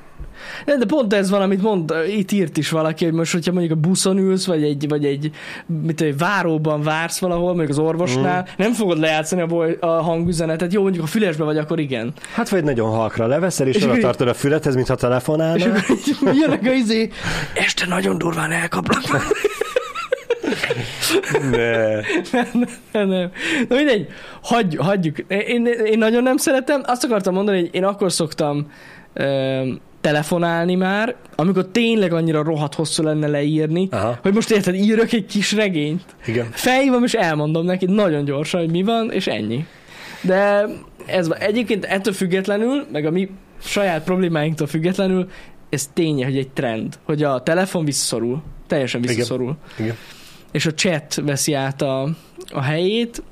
De, pont ez van, amit mond, itt írt is valaki, hogy most, hogyha mondjuk a buszon ülsz, vagy egy, vagy egy, mit, egy váróban vársz valahol, mondjuk az orvosnál,
Mm.
nem fogod lejátszani a, boly, a hangüzenetet. Jó, mondjuk a fülesbe vagy, akkor igen.
Hát vagy nagyon halkra leveszel, és,
És
oda
akkor-
tartod a fülethez, mintha
És
telefonálnál.
akkor így jönnek a izé, este nagyon durván elkaplak.
De...
nem, nem. Na mindegy, hagy, hagyjuk. Én, én nagyon nem szeretem. Azt akartam mondani, hogy én akkor szoktam ö, telefonálni már, amikor tényleg annyira rohadt hosszú lenne leírni,
Aha,
hogy most érted, írok egy kis regényt.
igen.
Felhívom és elmondom neki nagyon gyorsan, hogy mi van, és ennyi. De ez van. Egyébként ettől függetlenül, meg a mi saját problémáinktól függetlenül, ez ténye, hogy egy trend, hogy a telefon visszaszorul. Teljesen
Igen.
visszaszorul.
Igen.
És a chat veszi át a, a helyét,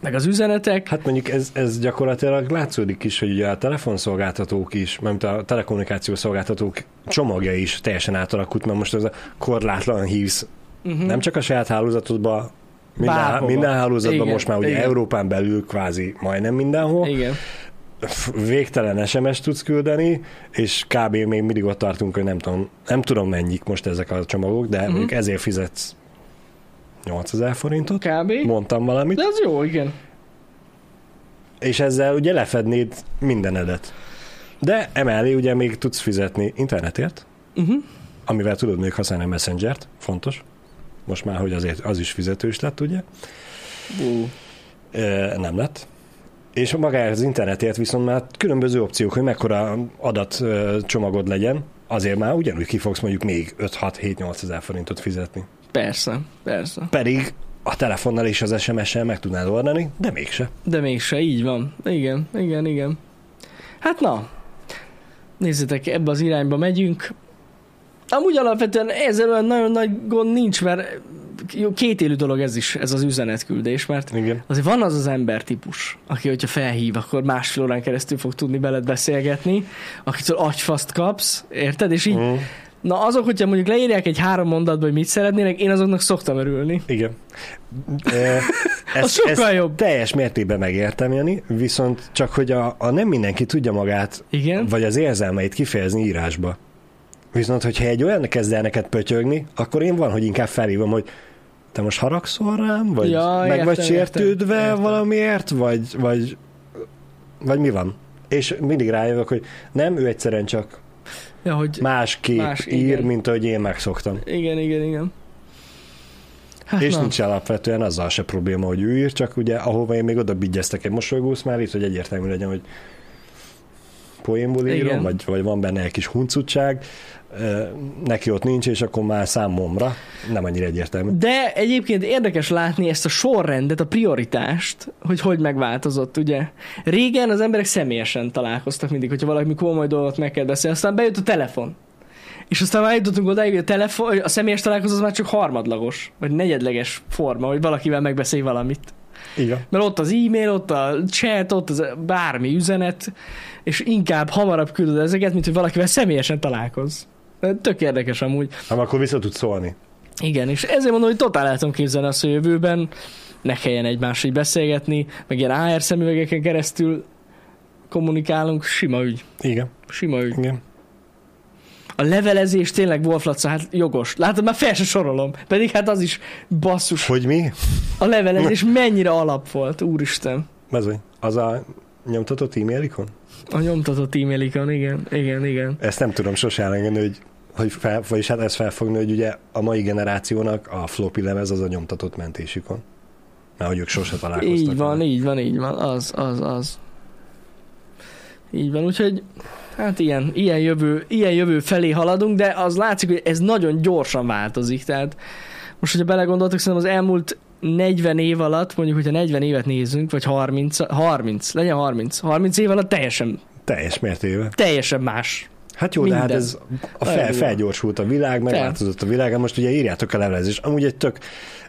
meg az üzenetek.
Hát mondjuk ez, ez gyakorlatilag látszódik is, hogy ugye a telefonszolgáltatók is, mert a telekommunikációs szolgáltatók csomagja is teljesen átalakult, mert most ez a korlátlan hívsz,
Uh-huh.
nem csak a saját hálózatodba, minden,
Bárhova.
minden hálózatban
Igen,
most már ugye
igen.
Európán belül kvázi majdnem mindenhol,
Igen.
Végtelen SMS tudsz küldeni, és kb. még mindig ott tartunk, hogy nem tudom, nem tudom mennyik most ezek a csomagok, de
Mhm.
mondjuk ezért fizetsz 8000 forintot,
Kb.
mondtam valamit,
De az jó, igen.
és ezzel ugye lefednéd mindenedet. De emellé ugye még tudsz fizetni internetért,
Uh-huh.
amivel tudod még használni a Messenger-t, fontos. Most már, hogy azért az is fizetős lett, ugye?
Uh.
Ö, nem lett. És magáért az internetért viszont már különböző opciók, hogy mekkora adatcsomagod legyen, azért már ugyanúgy ki fogsz mondjuk még 5-6-7-8 ezer forintot fizetni.
Persze, persze.
Pedig a telefonnal és az SMS-sel meg tudnád oldani, de mégse.
De mégse, így van. Igen, igen, igen. Hát na, nézzétek, ebbe az irányba megyünk. Amúgy alapvetően ezzel olyan nagyon nagy gond nincs, mert jó, két élő dolog ez is, ez az üzenetküldés, mert
Igen.
azért van az az embertípus, aki, hogyha felhív, akkor másfél órán keresztül fog tudni veled beszélgetni, akitől agyfaszt kapsz, érted? És így,
Mm,
na azok, hogyha mondjuk leírják egy három mondatba, hogy mit szeretnének, én azoknak szoktam örülni.
igen. Ö,
Az sokkal jobb.
teljes mértékben megértem, Jani, viszont csak, hogy a, a nem mindenki tudja magát,
Igen?
vagy az érzelmeit kifejezni írásba. Viszont, hogyha egy olyan kezd el neked pötyögni, akkor én van, hogy inkább felhívom, hogy te most haragszol rám, vagy
Ja,
meg
értem,
vagy sértődve
értem, értem.
valamiért, vagy, vagy, vagy mi van? És mindig rájövök, hogy nem, ő egyszerűen csak
Ja, hogy
másképp
Más,
ír,
igen.
mint ahogy én megszoktam.
igen, igen, igen. Hát
és
na.
nincs alapvetően azzal se probléma, hogy ő ír, csak ugye ahova én még oda bigyeztek egy mosolygósz már itt, hogy egyértelmű legyen, hogy poénból írom,
Igen.
vagy, vagy van benne egy kis huncutság, neki ott nincs, és akkor már számomra nem annyira egyértelmű.
De egyébként érdekes látni ezt a sorrendet, a prioritást, hogy hogy megváltozott, ugye? Régen az emberek személyesen találkoztak mindig, hogyha valami komoly dolgot meg kell beszélni, aztán bejött a telefon. És aztán már jutottunk odáig, hogy a, telefon, a személyes találkozó az már csak harmadlagos, vagy negyedleges forma, hogy valakivel megbeszélj valamit.
Igen.
Mert ott az e-mail, ott a chat, ott az bármi üzenet, és inkább hamarabb küldöd ezeket, mint hogy valakivel személyesen találkoz. Tök érdekes amúgy.
Ám akkor vissza tud szólni.
Igen, és ezért mondom, hogy totál el tudom képzelni azt, hogy jövőben ne kelljen egymással így beszélgetni, meg ilyen AR szemüvegeken keresztül kommunikálunk, sima ügy.
Igen,
Sima ügy.
igen.
A levelezés tényleg Wolf Laca, hát jogos. Látod, már fel se sorolom. Pedig hát az is basszus.
Hogy mi?
A levelezés mennyire alap volt, úristen.
Bezony. Az a nyomtatott e-mailikon?
A nyomtatott e-mailikon, igen, igen, igen.
Ezt nem tudom sose elengedni, hogy, hogy fel, vagyis hát ezt felfogni, hogy ugye a mai generációnak a floppy lemez az a nyomtatott mentésükön. Mert hogy ők sose találkoztak.
Így van,
vele.
így van, így van. Az, az, az. Így van, úgyhogy hát ilyen, ilyen, jövő, ilyen jövő felé haladunk, de az látszik, hogy ez nagyon gyorsan változik. Tehát most, hogyha belegondoltok, szerintem az elmúlt 40 év alatt, mondjuk, hogyha 40 évet nézünk, vagy 30, 30, legyen 30, 30 év alatt teljesen,
Teljes mértékben.
teljesen más.
Hát jó, de hát
Minden.
ez a fel, felgyorsult a világ, megváltozott a világ. Hát Most ugye írjátok a levelezés. Amúgy egy tök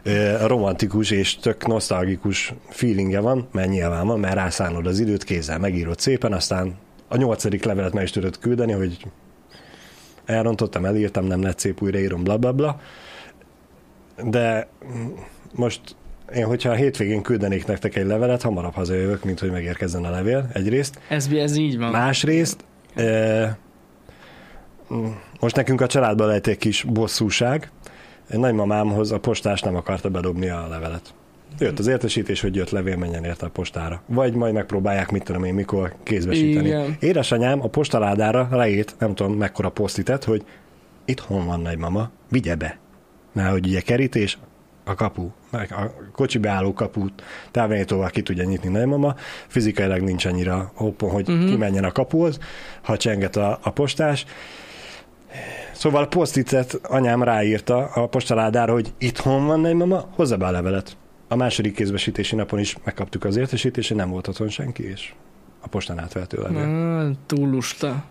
ö, romantikus és tök nosztalgikus feelingje van, mert nyilván van, mert rászánod az időt, kézzel megírod szépen, aztán a nyolcadik levelet meg is tudod küldeni, hogy elrontottam, elírtam, nem lett szép, újraírom, bla bla bla. De most én, hogyha a hétvégén küldenék nektek egy levelet, hamarabb hazajövök, mint hogy megérkezzen a levél, egyrészt.
Ez, ez így van.
Másrészt, eh, most nekünk a családban lehet egy kis bosszúság. Nagymamámhoz a postás nem akarta bedobni a levelet. Jött az értesítés, hogy jött levél, menjen érte a postára. Vagy majd megpróbálják, mit tudom én, mikor kézbesíteni.
Igen.
Édesanyám a postaládára leírt, nem tudom mekkora posztitet, hogy itthon van nagymama, vigye be. Mert hogy ugye kerítés, a kapu, a kocsi beálló kaput távirányítóval ki tudja nyitni nagymama, fizikailag nincs annyira open, hogy uh-huh. kimenjen a kapuhoz, ha csenget a, a postás. Szóval a posztitet anyám ráírta a postaládára, hogy itthon van nagymama, hozza be a levelet. A második kézbesítési napon is megkaptuk az értesítést, nem volt otthon senki, és a postán átvehető levél.
Ah, túl lusta.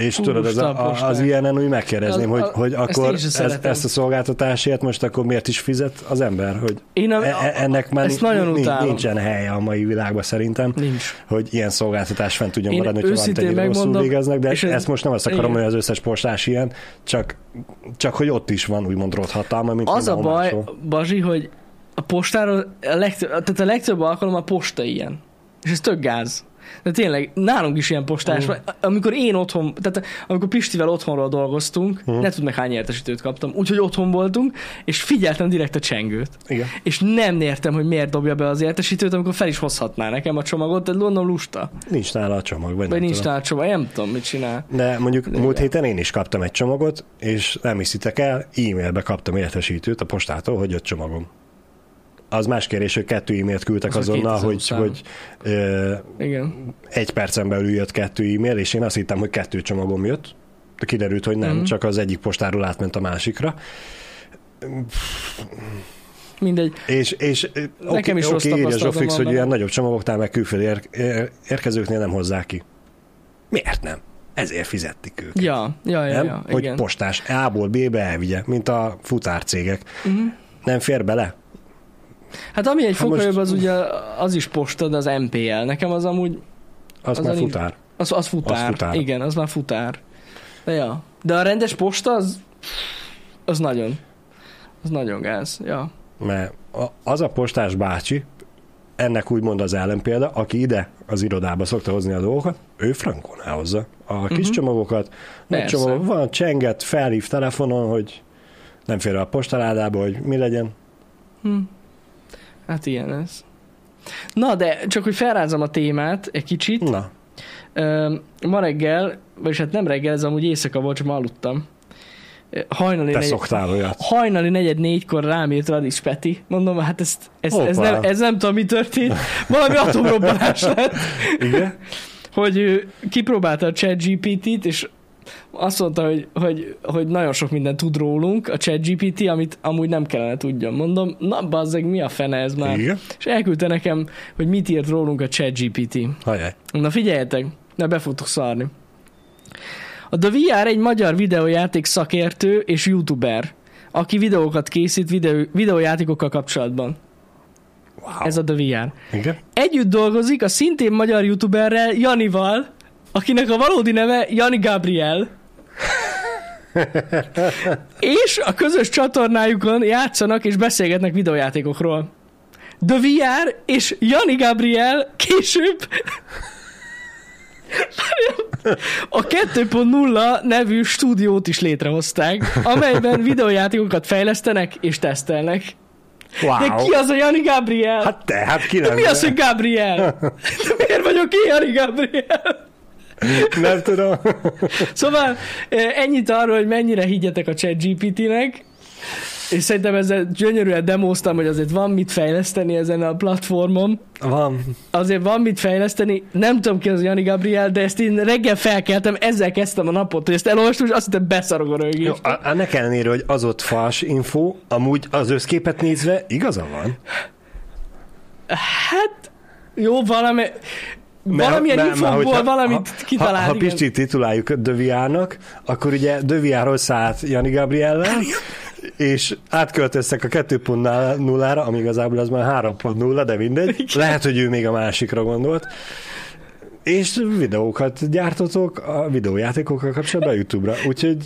És
Hú,
tudod,
lusta a
a, a, az ilyenen úgy megkérdezném,
Az-
hogy,
a-
hogy
ezt
akkor
is
ez, ezt a szolgáltatásért most akkor miért is fizet az ember, hogy
Én a,
e- e- ennek már
ezt nagyon
nincs, nincsen helye a mai világban szerintem,
Nincs.
hogy ilyen szolgáltatás fent tudjon
Én
maradni, valamit
őszintén
ennyire rosszul végeznek, de
és ez-
ezt most nem azt akarom,
igen.
hogy az összes postás ilyen, csak, csak hogy ott is van úgymond rothhatalma, mint
Az a baj,
máshol.
Bazsi, hogy a postáról a legtöbb, tehát a legtöbb alkalom a posta ilyen. És ez tök gáz. De tényleg, nálunk is ilyen postás
Mm.
van. Amikor én otthon, tehát amikor Pistivel otthonról dolgoztunk,
Mhm.
ne tud meg hány értesítőt kaptam, úgyhogy otthon voltunk, és figyeltem direkt a csengőt.
Igen.
És nem értem, hogy miért dobja be az értesítőt, amikor fel is hozhatná nekem a csomagot, de gondolom lusta.
Nincs nála a csomag, vagy,
Vagy
nem
nincs
tudom.
nála csomag, nem tudom, mit csinál.
De mondjuk
Igen.
múlt héten én is kaptam egy csomagot, és nem hiszitek el, e-mailbe kaptam értesítőt a postától, hogy jött csomagom. Az más kérdés, hogy kettő e-mailt küldtek
Az
azonnal,
2000
hogy, hogy ö,
Igen.
egy percen belül jött kettő e-mail, és én azt hittem, hogy kettő csomagom jött. De kiderült, hogy nem,
Mhm.
csak az egyik postáról átment a másikra.
Mindegy.
És, és
Nekem is
oké,
rossz
oké, írja Zsófix, hogy ilyen nagyobb csomagoknál meg külföldi ér, ér, érkezőknél nem hozzák ki. Miért nem? Ezért fizettik őket.
Ja, ja, ja,
nem?
ja
hogy
igen.
postás A-ból B-be elvigye, mint a futárcégek.
Mhm.
Nem fér bele?
Hát ami egy
Hát
fokkal
most-
jobb, az ugye az is posta, de az MPL. Nekem az amúgy,
Az,
Az
már
a-
futár.
az, az futár.
Az futár.
Igen, az már futár. De ja. De a rendes posta az, az nagyon, az nagyon gáz. Ja.
Mert az a postás bácsi, ennek úgymond az ellenpélda, aki ide az irodába szokta hozni a dolgokat, ő frankon elhozza a kis
Mhm.
csomagokat. Nagy csomagok, van csenget, felhív telefonon, hogy nem fér a postaládába, hogy mi legyen.
Hm. Hát ilyen ez. Na, de csak hogy felrázom a témát egy kicsit.
Na,
Ö, ma reggel, vagyis hát nem reggel, ez amúgy éjszaka volt, csak ma aludtam. hajnali,
Te
negyed,
szoktál olyat.
hajnali negyed négykor rám írt Radis Peti. Mondom, hát ez, ez, ez,
Hoppá.
nem, ez nem tudom, mi történt. Valami atomrobbanás lett.
Igen?
hogy ő kipróbálta a ChatGPT-t, és azt mondta, hogy, hogy, hogy nagyon sok minden tud rólunk, a ChatGPT, amit amúgy nem kellene tudjam. Mondom, na bazzeg, mi a fene ez már?
Igen?
És elküldte nekem, hogy mit írt rólunk a ChatGPT.
Hajjaj.
Na figyeljetek, ne be fogtok szarni. A The VR egy magyar videójáték szakértő és youtuber, aki videókat készít videó, videójátékokkal kapcsolatban.
Wow.
Ez a The VR.
Igen?
Együtt dolgozik a szintén magyar youtuberrel, Janival, akinek a valódi neve Jani Gabriel. és a közös csatornájukon játszanak és beszélgetnek videójátékokról. The VR és Jani Gabriel később a 2.0 nevű stúdiót is létrehozták, amelyben videójátékokat fejlesztenek és tesztelnek.
Wow.
De ki az a Jani Gabriel?
Hát te, hát ki
De mi az, hogy Gabriel? De miért vagyok én, Jani Gabriel?
Nem tudom.
Szóval eh, ennyit arról, hogy mennyire higgyetek a chat GPT-nek, és szerintem ezzel gyönyörűen demóztam, hogy azért van mit fejleszteni ezen a platformon.
Van.
Azért van mit fejleszteni. Nem tudom ki az Jani Gabriel, de ezt én reggel felkeltem, ezzel kezdtem a napot, hogy ezt elolvastam, és azt hittem beszarok a
Jó,
rögést.
a- ennek ellenére, hogy az ott fals info, amúgy az összképet nézve igaza van.
Hát, jó, valami... Valamilyen
Mert- mert
infokból
hogyha-
valamit
ha,
kitalált.
Ha, ha
igen.
Pisti tituláljuk Döviárnak, akkor ugye Döviárról szállt Jani Gabriellel, és átköltöztek a 2.0-ra, ami igazából az már 3.0, de mindegy. Lehet, hogy ő még a másikra gondolt. És videókat gyártotok a videójátékokkal kapcsolatban a YouTube-ra. Úgyhogy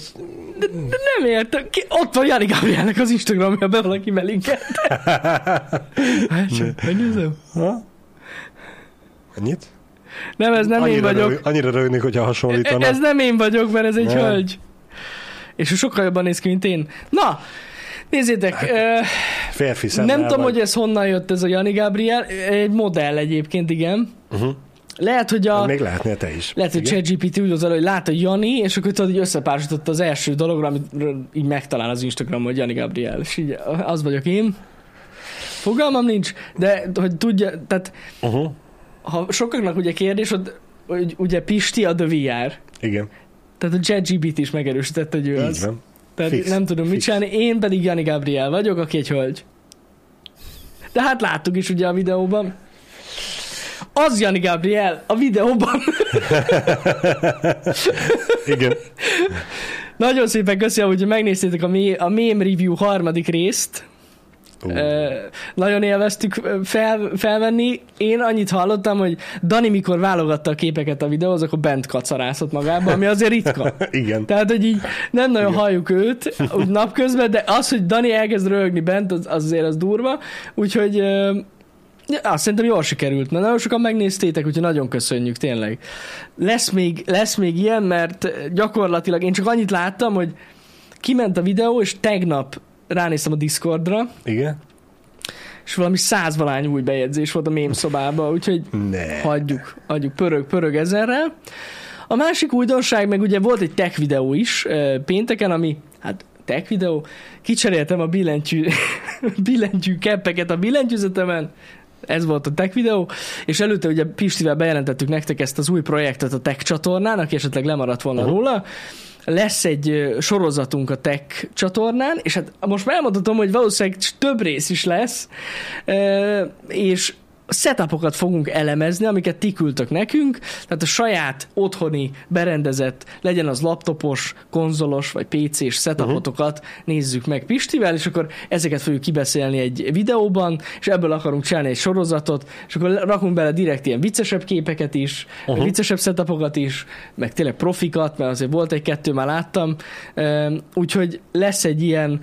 Nem értem. Ki, ott van Jani Gabrielnek az Instagramja, be valaki belinkelt. Hát csak, megnézem.
ha? Ennyit?
Nem, ez nem én vagyok.
Rög, annyira rögnék, hogyha hasonlítanak.
Ez nem én vagyok, mert ez egy
Nem.
hölgy. És sokkal jobban néz ki, mint én. Na, nézzétek, ö,
Férfi
nem tudom,
vagy.
hogy ez honnan jött ez a Jani Gabriel. Egy modell egyébként, igen.
Uh-huh.
Lehet, hogy a...
Még lehetnél te is.
Lehet, hogy? ChatGPT úgy az elő, hogy látta Jani, és akkor tudod, hogy összepársította az első dologra, amit így megtalál az Instagram, hogy Jani Gabriel. És így az vagyok én. Fogalmam nincs, de hogy tudja, tehát
Uh-huh.
Ha sokaknak ugye kérdés, hogy, hogy ugye Pisti a The VR.
Igen,
Tehát a ChatGPT is megerősítette, hogy ő
így
az.
van.
Tehát
Fix,
nem tudom mit csinálni, én pedig Jani Gabriel vagyok, aki egy hölgy. De hát láttuk is ugye a videóban. Az Jani Gabriel a videóban.
Igen.
Nagyon szépen köszönöm, hogy megnéztétek a, mé- a Meme Review harmadik részt.
Uh.
Nagyon élveztük fel, felvenni. Én annyit hallottam, hogy Dani mikor válogatta a képeket a videóhoz, akkor bent kacarászott magába, ami azért ritka.
Igen.
Tehát, hogy így nem nagyon
Igen.
halljuk őt úgy napközben, de az, hogy Dani elkezd röhögni bent, az, az azért az durva. Úgyhogy ja, azt szerintem jól sikerült. Na, nagyon sokan megnéztétek, úgyhogy nagyon köszönjük, tényleg. Lesz még, lesz még ilyen, mert gyakorlatilag én csak annyit láttam, hogy kiment a videó, és tegnap ránéztem a Discordra,
Igen?
és valami százvalány új bejegyzés volt a mém szobába, úgyhogy
Ne.
hagyjuk, hagyjuk, pörög, pörög ezerrel. A másik újdonság, meg ugye volt egy tech videó is pénteken, ami, hát tech videó, kicseréltem a billentyű, billentyű keppeket a billentyűzetemen, ez volt a tech videó, és előtte ugye Pistivel bejelentettük nektek ezt az új projektet a tech csatornán, aki esetleg lemaradt volna uh-huh. róla. Lesz egy sorozatunk a tech csatornán, és hát most már elmondhatom, hogy valószínűleg több rész is lesz, és setupokat fogunk elemezni, amiket ti küldtök nekünk, tehát a saját otthoni berendezett, legyen az laptopos, konzolos vagy PC-s setupotokat uh-huh. nézzük meg Pistivel, és akkor ezeket fogjuk kibeszélni egy videóban, és ebből akarunk csinálni egy sorozatot, és akkor rakunk bele direkt ilyen viccesebb képeket is, uh-huh. viccesebb setupokat is, meg tényleg profikat, mert azért volt egy-kettő, már láttam, úgyhogy lesz egy ilyen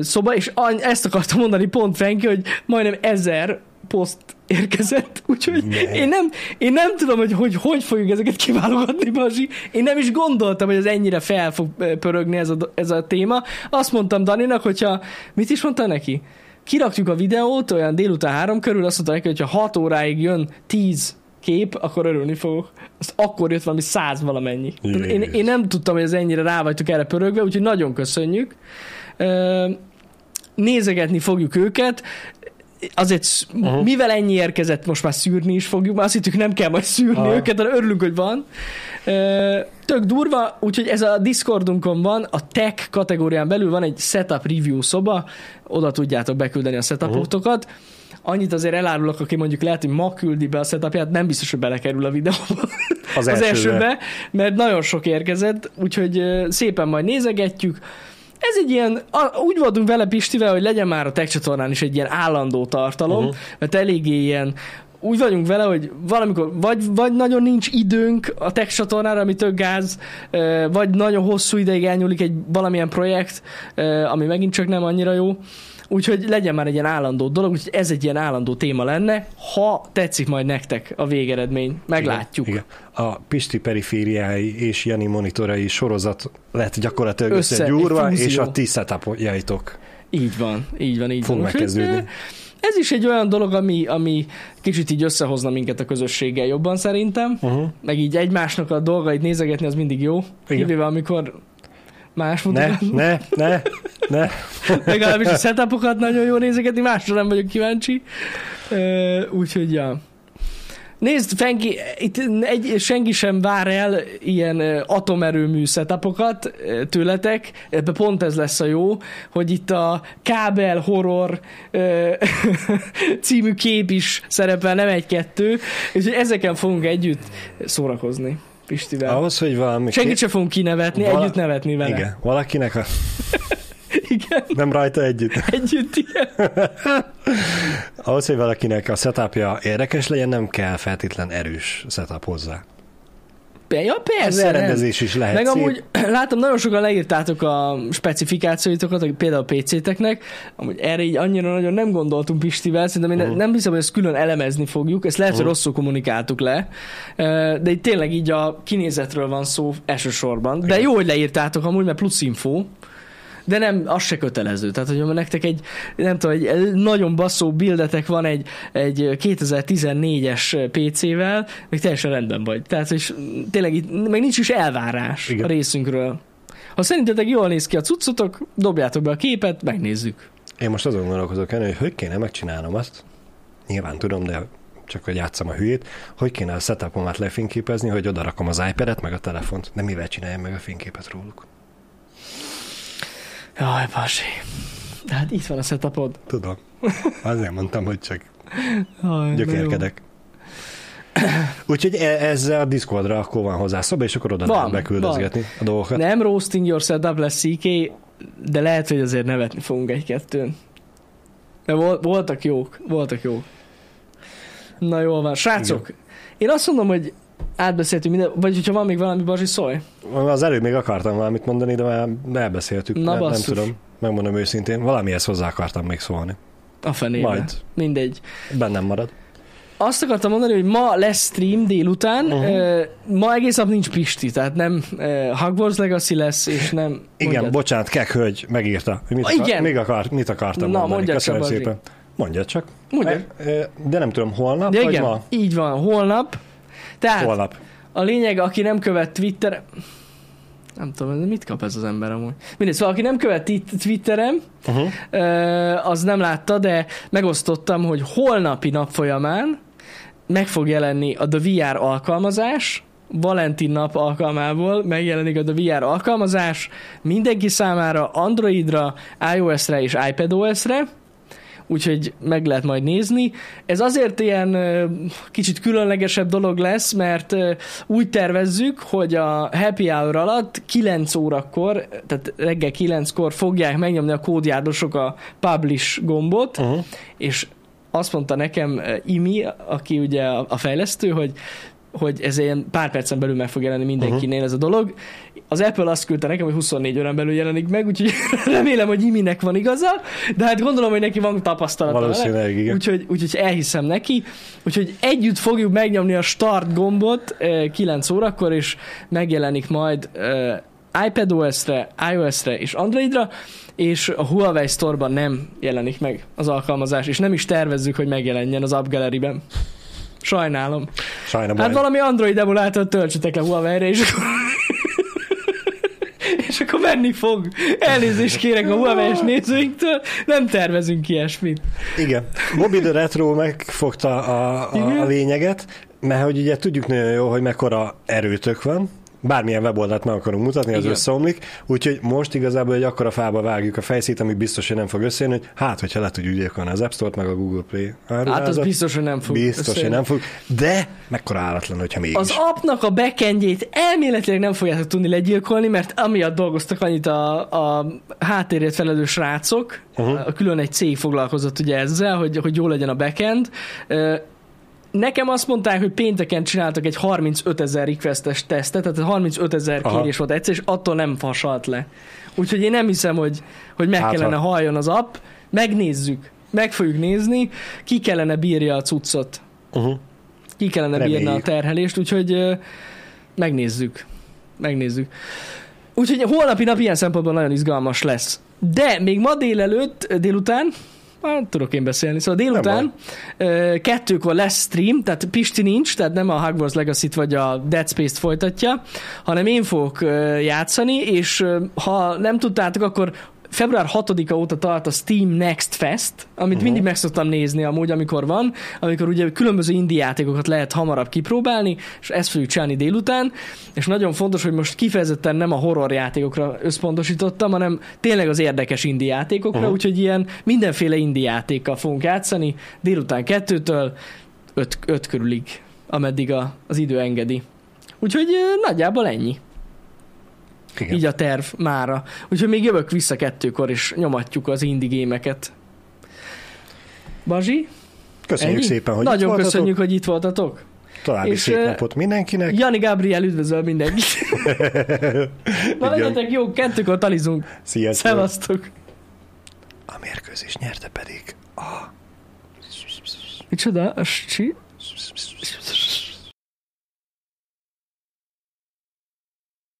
szoba, és ezt akartam mondani pont Franki, hogy majdnem ezer poszt érkezett, úgyhogy
Ne.
én nem, én nem tudom, hogy, hogy hogy fogjuk ezeket kiválogatni, Bazsi. Én nem is gondoltam, hogy ez ennyire fel fog pörögni ez a, ez a téma. Azt mondtam Daninak, hogyha, mit is mondta neki? Kirakjuk a videót olyan délután három körül, azt mondta neki, hogyha 6 óráig jön 10 kép, akkor örülni fogok. Azt akkor jött valami száz valamennyi. Én, én nem tudtam, hogy ez ennyire rá vagytok erre pörögve, úgyhogy nagyon köszönjük. Nézegetni fogjuk őket, azért,
Aha.
mivel ennyi érkezett, most már szűrni is fogjuk, már azt hittük, nem kell majd szűrni
Aha.
őket, hanem örülünk, hogy van. Tök durva, úgyhogy ez a Discordunkon van, a tech kategórián belül van egy setup review szoba, oda tudjátok beküldeni a setupotokat. Annyit azért elárulok, aki mondjuk lehet, hogy ma küldi be a setupját, nem biztos, hogy belekerül a videóba
Az,
az
elsőbe.
elsőbe, mert nagyon sok érkezett, úgyhogy szépen majd nézegetjük. Ez egy ilyen, úgy voltunk vele Pistivel, hogy legyen már a tech csatornán is egy ilyen állandó tartalom, uh-huh. mert eléggé ilyen, úgy vagyunk vele, hogy valamikor vagy, vagy nagyon nincs időnk a tech csatornára, ami tök gáz, vagy nagyon hosszú ideig elnyúlik egy valamilyen projekt, ami megint csak nem annyira jó. Úgyhogy legyen már egy ilyen állandó dolog, úgyhogy ez egy ilyen állandó téma lenne, ha tetszik majd nektek a végeredmény. Meglátjuk.
Igen. A Pisti perifériái és Jani monitorai sorozat lett gyakorlatilag
Össze,
összegyúrva, és a ti setupjaitok
Így van, így van, így
fog
van.
Megkezdődni.
ö, Ez is egy olyan dolog, ami, ami kicsit így összehozna minket a közösséggel jobban szerintem,
Uh-huh.
meg így egymásnak a dolgait nézegetni, az mindig jó.
Igen.
Kivéve amikor más
Ne, ne, ne, ne.
legalábbis a setupokat nagyon jó nézegetni, másra nem vagyok kíváncsi. Úgyhogy, ja. Nézd, Fenki, itt egy, senki sem vár el ilyen atomerőmű setupokat tőletek, ebbe pont ez lesz a jó, hogy itt a kábel horror című kép is szerepel, nem egy-kettő, és ezeken fogunk együtt szórakozni Pistivel.
Ahhoz, hogy valami...
Senkit sem fogunk kinevetni,
Vala-
együtt nevetni vele.
Igen, valakinek a...
Igen,
Nem rajta együtt.
együtt, igen.
Ahhoz, hogy valakinek a setupja érdekes legyen, nem kell feltétlen erős setup hozzá.
Ja,
Ez
persze, nem.
elrendezés is lehet
Meg
szép.
amúgy látom, nagyon sokan leírtátok a specifikációitokat, például a PC-teknek, amúgy erre így annyira nagyon nem gondoltunk Pistivel, szerintem én
Mhm.
nem hiszem, hogy ezt külön elemezni fogjuk, ezt lehet, hogy
Mhm.
rosszul kommunikáltuk le, de itt tényleg így a kinézetről van szó elsősorban. De
Igen.
jó, hogy leírtátok amúgy, mert plusz info, de nem, az se kötelező. Tehát, hogy nektek egy, nem tudom, egy nagyon basszó bildetek van egy, egy 2014-es PC-vel, még teljesen rendben vagy. Tehát, hogy tényleg itt, meg nincs is elvárás
Igen.
a részünkről. Ha szerintetek jól néz ki a cuccotok, dobjátok be a képet, megnézzük.
Én most azon gondolkozok el, hogy hogy kéne megcsinálnom azt, nyilván tudom, de csak hogy játszam a hülyét, hogy kéne a setupomat lefényképezni, hogy oda rakom az iPad-et, meg a telefont, de mivel csináljam meg a fényképet róluk.
Jaj, Pasi. De hát itt van a setupod.
Tudom. Azért mondtam, hogy csak
Jaj,
gyökérkedek. Úgyhogy e- ezzel a Discordra akkor van hozzá szoba, és akkor oda
Van,
beküldözgetni a
jó.
dolgokat.
Nem roasting your setup lesz CK, de lehet, hogy azért nevetni fogunk egy-kettőn. De vol- voltak jók, voltak jók. Na jól van. Srácok, én azt mondom, hogy átbeszéltünk minden, vagy hogyha van még valami, Bazsi, szólj.
Az előbb még akartam valamit mondani, de már elbeszéltük.
Na,
nem, nem tudom. Megmondom őszintén, valamihez hozzá akartam még szólni.
A fenébe.
Majd.
Mindegy.
Bennem marad.
Azt akartam mondani, hogy ma lesz stream délután. Uh-huh. Ma egész nap nincs Pisti, tehát nem Hogwarts Legacy lesz, és nem...
Igen,
Mondjad.
bocsánat, Kek hölgy megírta. hogy Mit,
Ah,
akar,
igen.
még akar, mit akartam
Na,
mondani. Köszönöm
csak,
szépen. Mondjad csak.
Mondjad.
E, De nem tudom, holnap
De
vagy
igen,
ma?
így van, holnap. Tehát
Holnap.
a lényeg, aki nem követ Twitter... Nem tudom, mit kap ez az ember amúgy. Mindegy, szóval aki nem követ itt Twitterem,
Uh-huh.
az nem látta, de megosztottam, hogy holnapi nap folyamán meg fog jelenni a The VR alkalmazás, Valentin nap alkalmából megjelenik a The VR alkalmazás mindenki számára Androidra, iOS-re és iPadOS-re, úgyhogy meg lehet majd nézni. Ez azért ilyen kicsit különlegesebb dolog lesz, mert úgy tervezzük, hogy a happy hour alatt 9 órakor, tehát reggel 9-kor fogják megnyomni a kódjárdosok a publish gombot,
Uh-huh.
és azt mondta nekem Imi, aki ugye a fejlesztő, hogy hogy ez ilyen pár percen belül meg fog jelenni mindenkinél ez a dolog. Az Apple azt küldte nekem, hogy 24 órán belül jelenik meg, úgyhogy remélem, hogy Iminek van igaza, de hát gondolom, hogy neki van tapasztalata.
Valószínűleg igen.
Úgyhogy, úgyhogy elhiszem neki. Úgyhogy együtt fogjuk megnyomni a start gombot eh, 9 órakor, és megjelenik majd iPadOS-re, iOS-re és Androidra, és a Huawei Store-ban nem jelenik meg az alkalmazás, és nem is tervezzük, hogy megjelenjen az App Gallery-ben. Sajnálom.
Sajnálom.
Hát valami Android emulátor töltsetek le Huawei-re, és akkor... és akkor menni fog. Elnézést kérek a Huawei-s nézőinktől, nem tervezünk ilyesmit.
Igen. Bobby the Retro megfogta a, a,
Igen.
a lényeget, mert hogy ugye tudjuk nagyon jó, hogy mekkora erőtök van, bármilyen weboldalt meg akarunk mutatni, az
Igen.
összeomlik, úgyhogy most igazából egy akkora fába vágjuk a fejszét, ami biztos, hogy nem fog összejönni, hogy hát, hogyha le tudjuk gyilkolni az App Store-t, meg a Google Play
Hát az biztos, hogy nem fog.
biztos, hogy
összejönni.
nem fog, de mekkora állatlan, hogyha mégis.
Az appnak a backendjét elméletileg nem fogjátok tudni legyilkolni, mert amiatt dolgoztak annyit a, a háttérért felelős srácok, uh-huh. külön egy cég foglalkozott ugye ezzel, hogy, hogy jó legyen a backend. Nekem azt mondták, hogy pénteken csináltak egy 35 ezer requestes tesztet, tehát 35 ezer kérés volt egyszer, és attól nem fasalt le. Úgyhogy én nem hiszem, hogy, hogy meg
Hát,
kellene
ha-
halljon az app. Megnézzük. Meg fogjuk nézni. Ki kellene bírja a cuccot
Uh-huh.
ki kellene bírni a
Reméljük.
terhelést, úgyhogy megnézzük. Megnézzük. Úgyhogy a holnapi nap ilyen szempontból nagyon izgalmas lesz. De még ma délelőtt, délután, hát, tudok én beszélni, szóval délután kettőkor lesz stream, tehát Pisti nincs, tehát nem a Hogwarts Legacy-t vagy a Dead Space-t folytatja, hanem én fogok játszani, és ha nem tudtátok, akkor február 6-a óta tart a Steam Next Fest, amit uh-huh. mindig meg szoktam nézni amúgy, amikor van, amikor ugye különböző indie játékokat lehet hamarabb kipróbálni, és ezt fogjuk csinálni délután, és nagyon fontos, hogy most kifejezetten nem a horror játékokra összpontosítottam, hanem tényleg az érdekes indie játékokra, uh-huh. úgyhogy ilyen mindenféle indie játékkal fogunk játszani, délután kettőtől öt, öt körülig, ameddig a, az idő engedi. Úgyhogy nagyjából ennyi.
Igen.
Így a terv mára. Úgyhogy még jövök vissza kettőkor, és nyomatjuk az indie gémeket. Bazsi?
Köszönjük
ennyi?
szépen, hogy
Nagyon
itt voltatok.
köszönjük, hogy itt voltatok.
További
és,
szép napot mindenkinek.
Jani Gabriel üdvözöl mindenkit. Na legyetek jó, kettőkor talizunk.
Sziasztok.
Szevasztok.
A mérkőzés nyerte pedig a...
Micsoda? A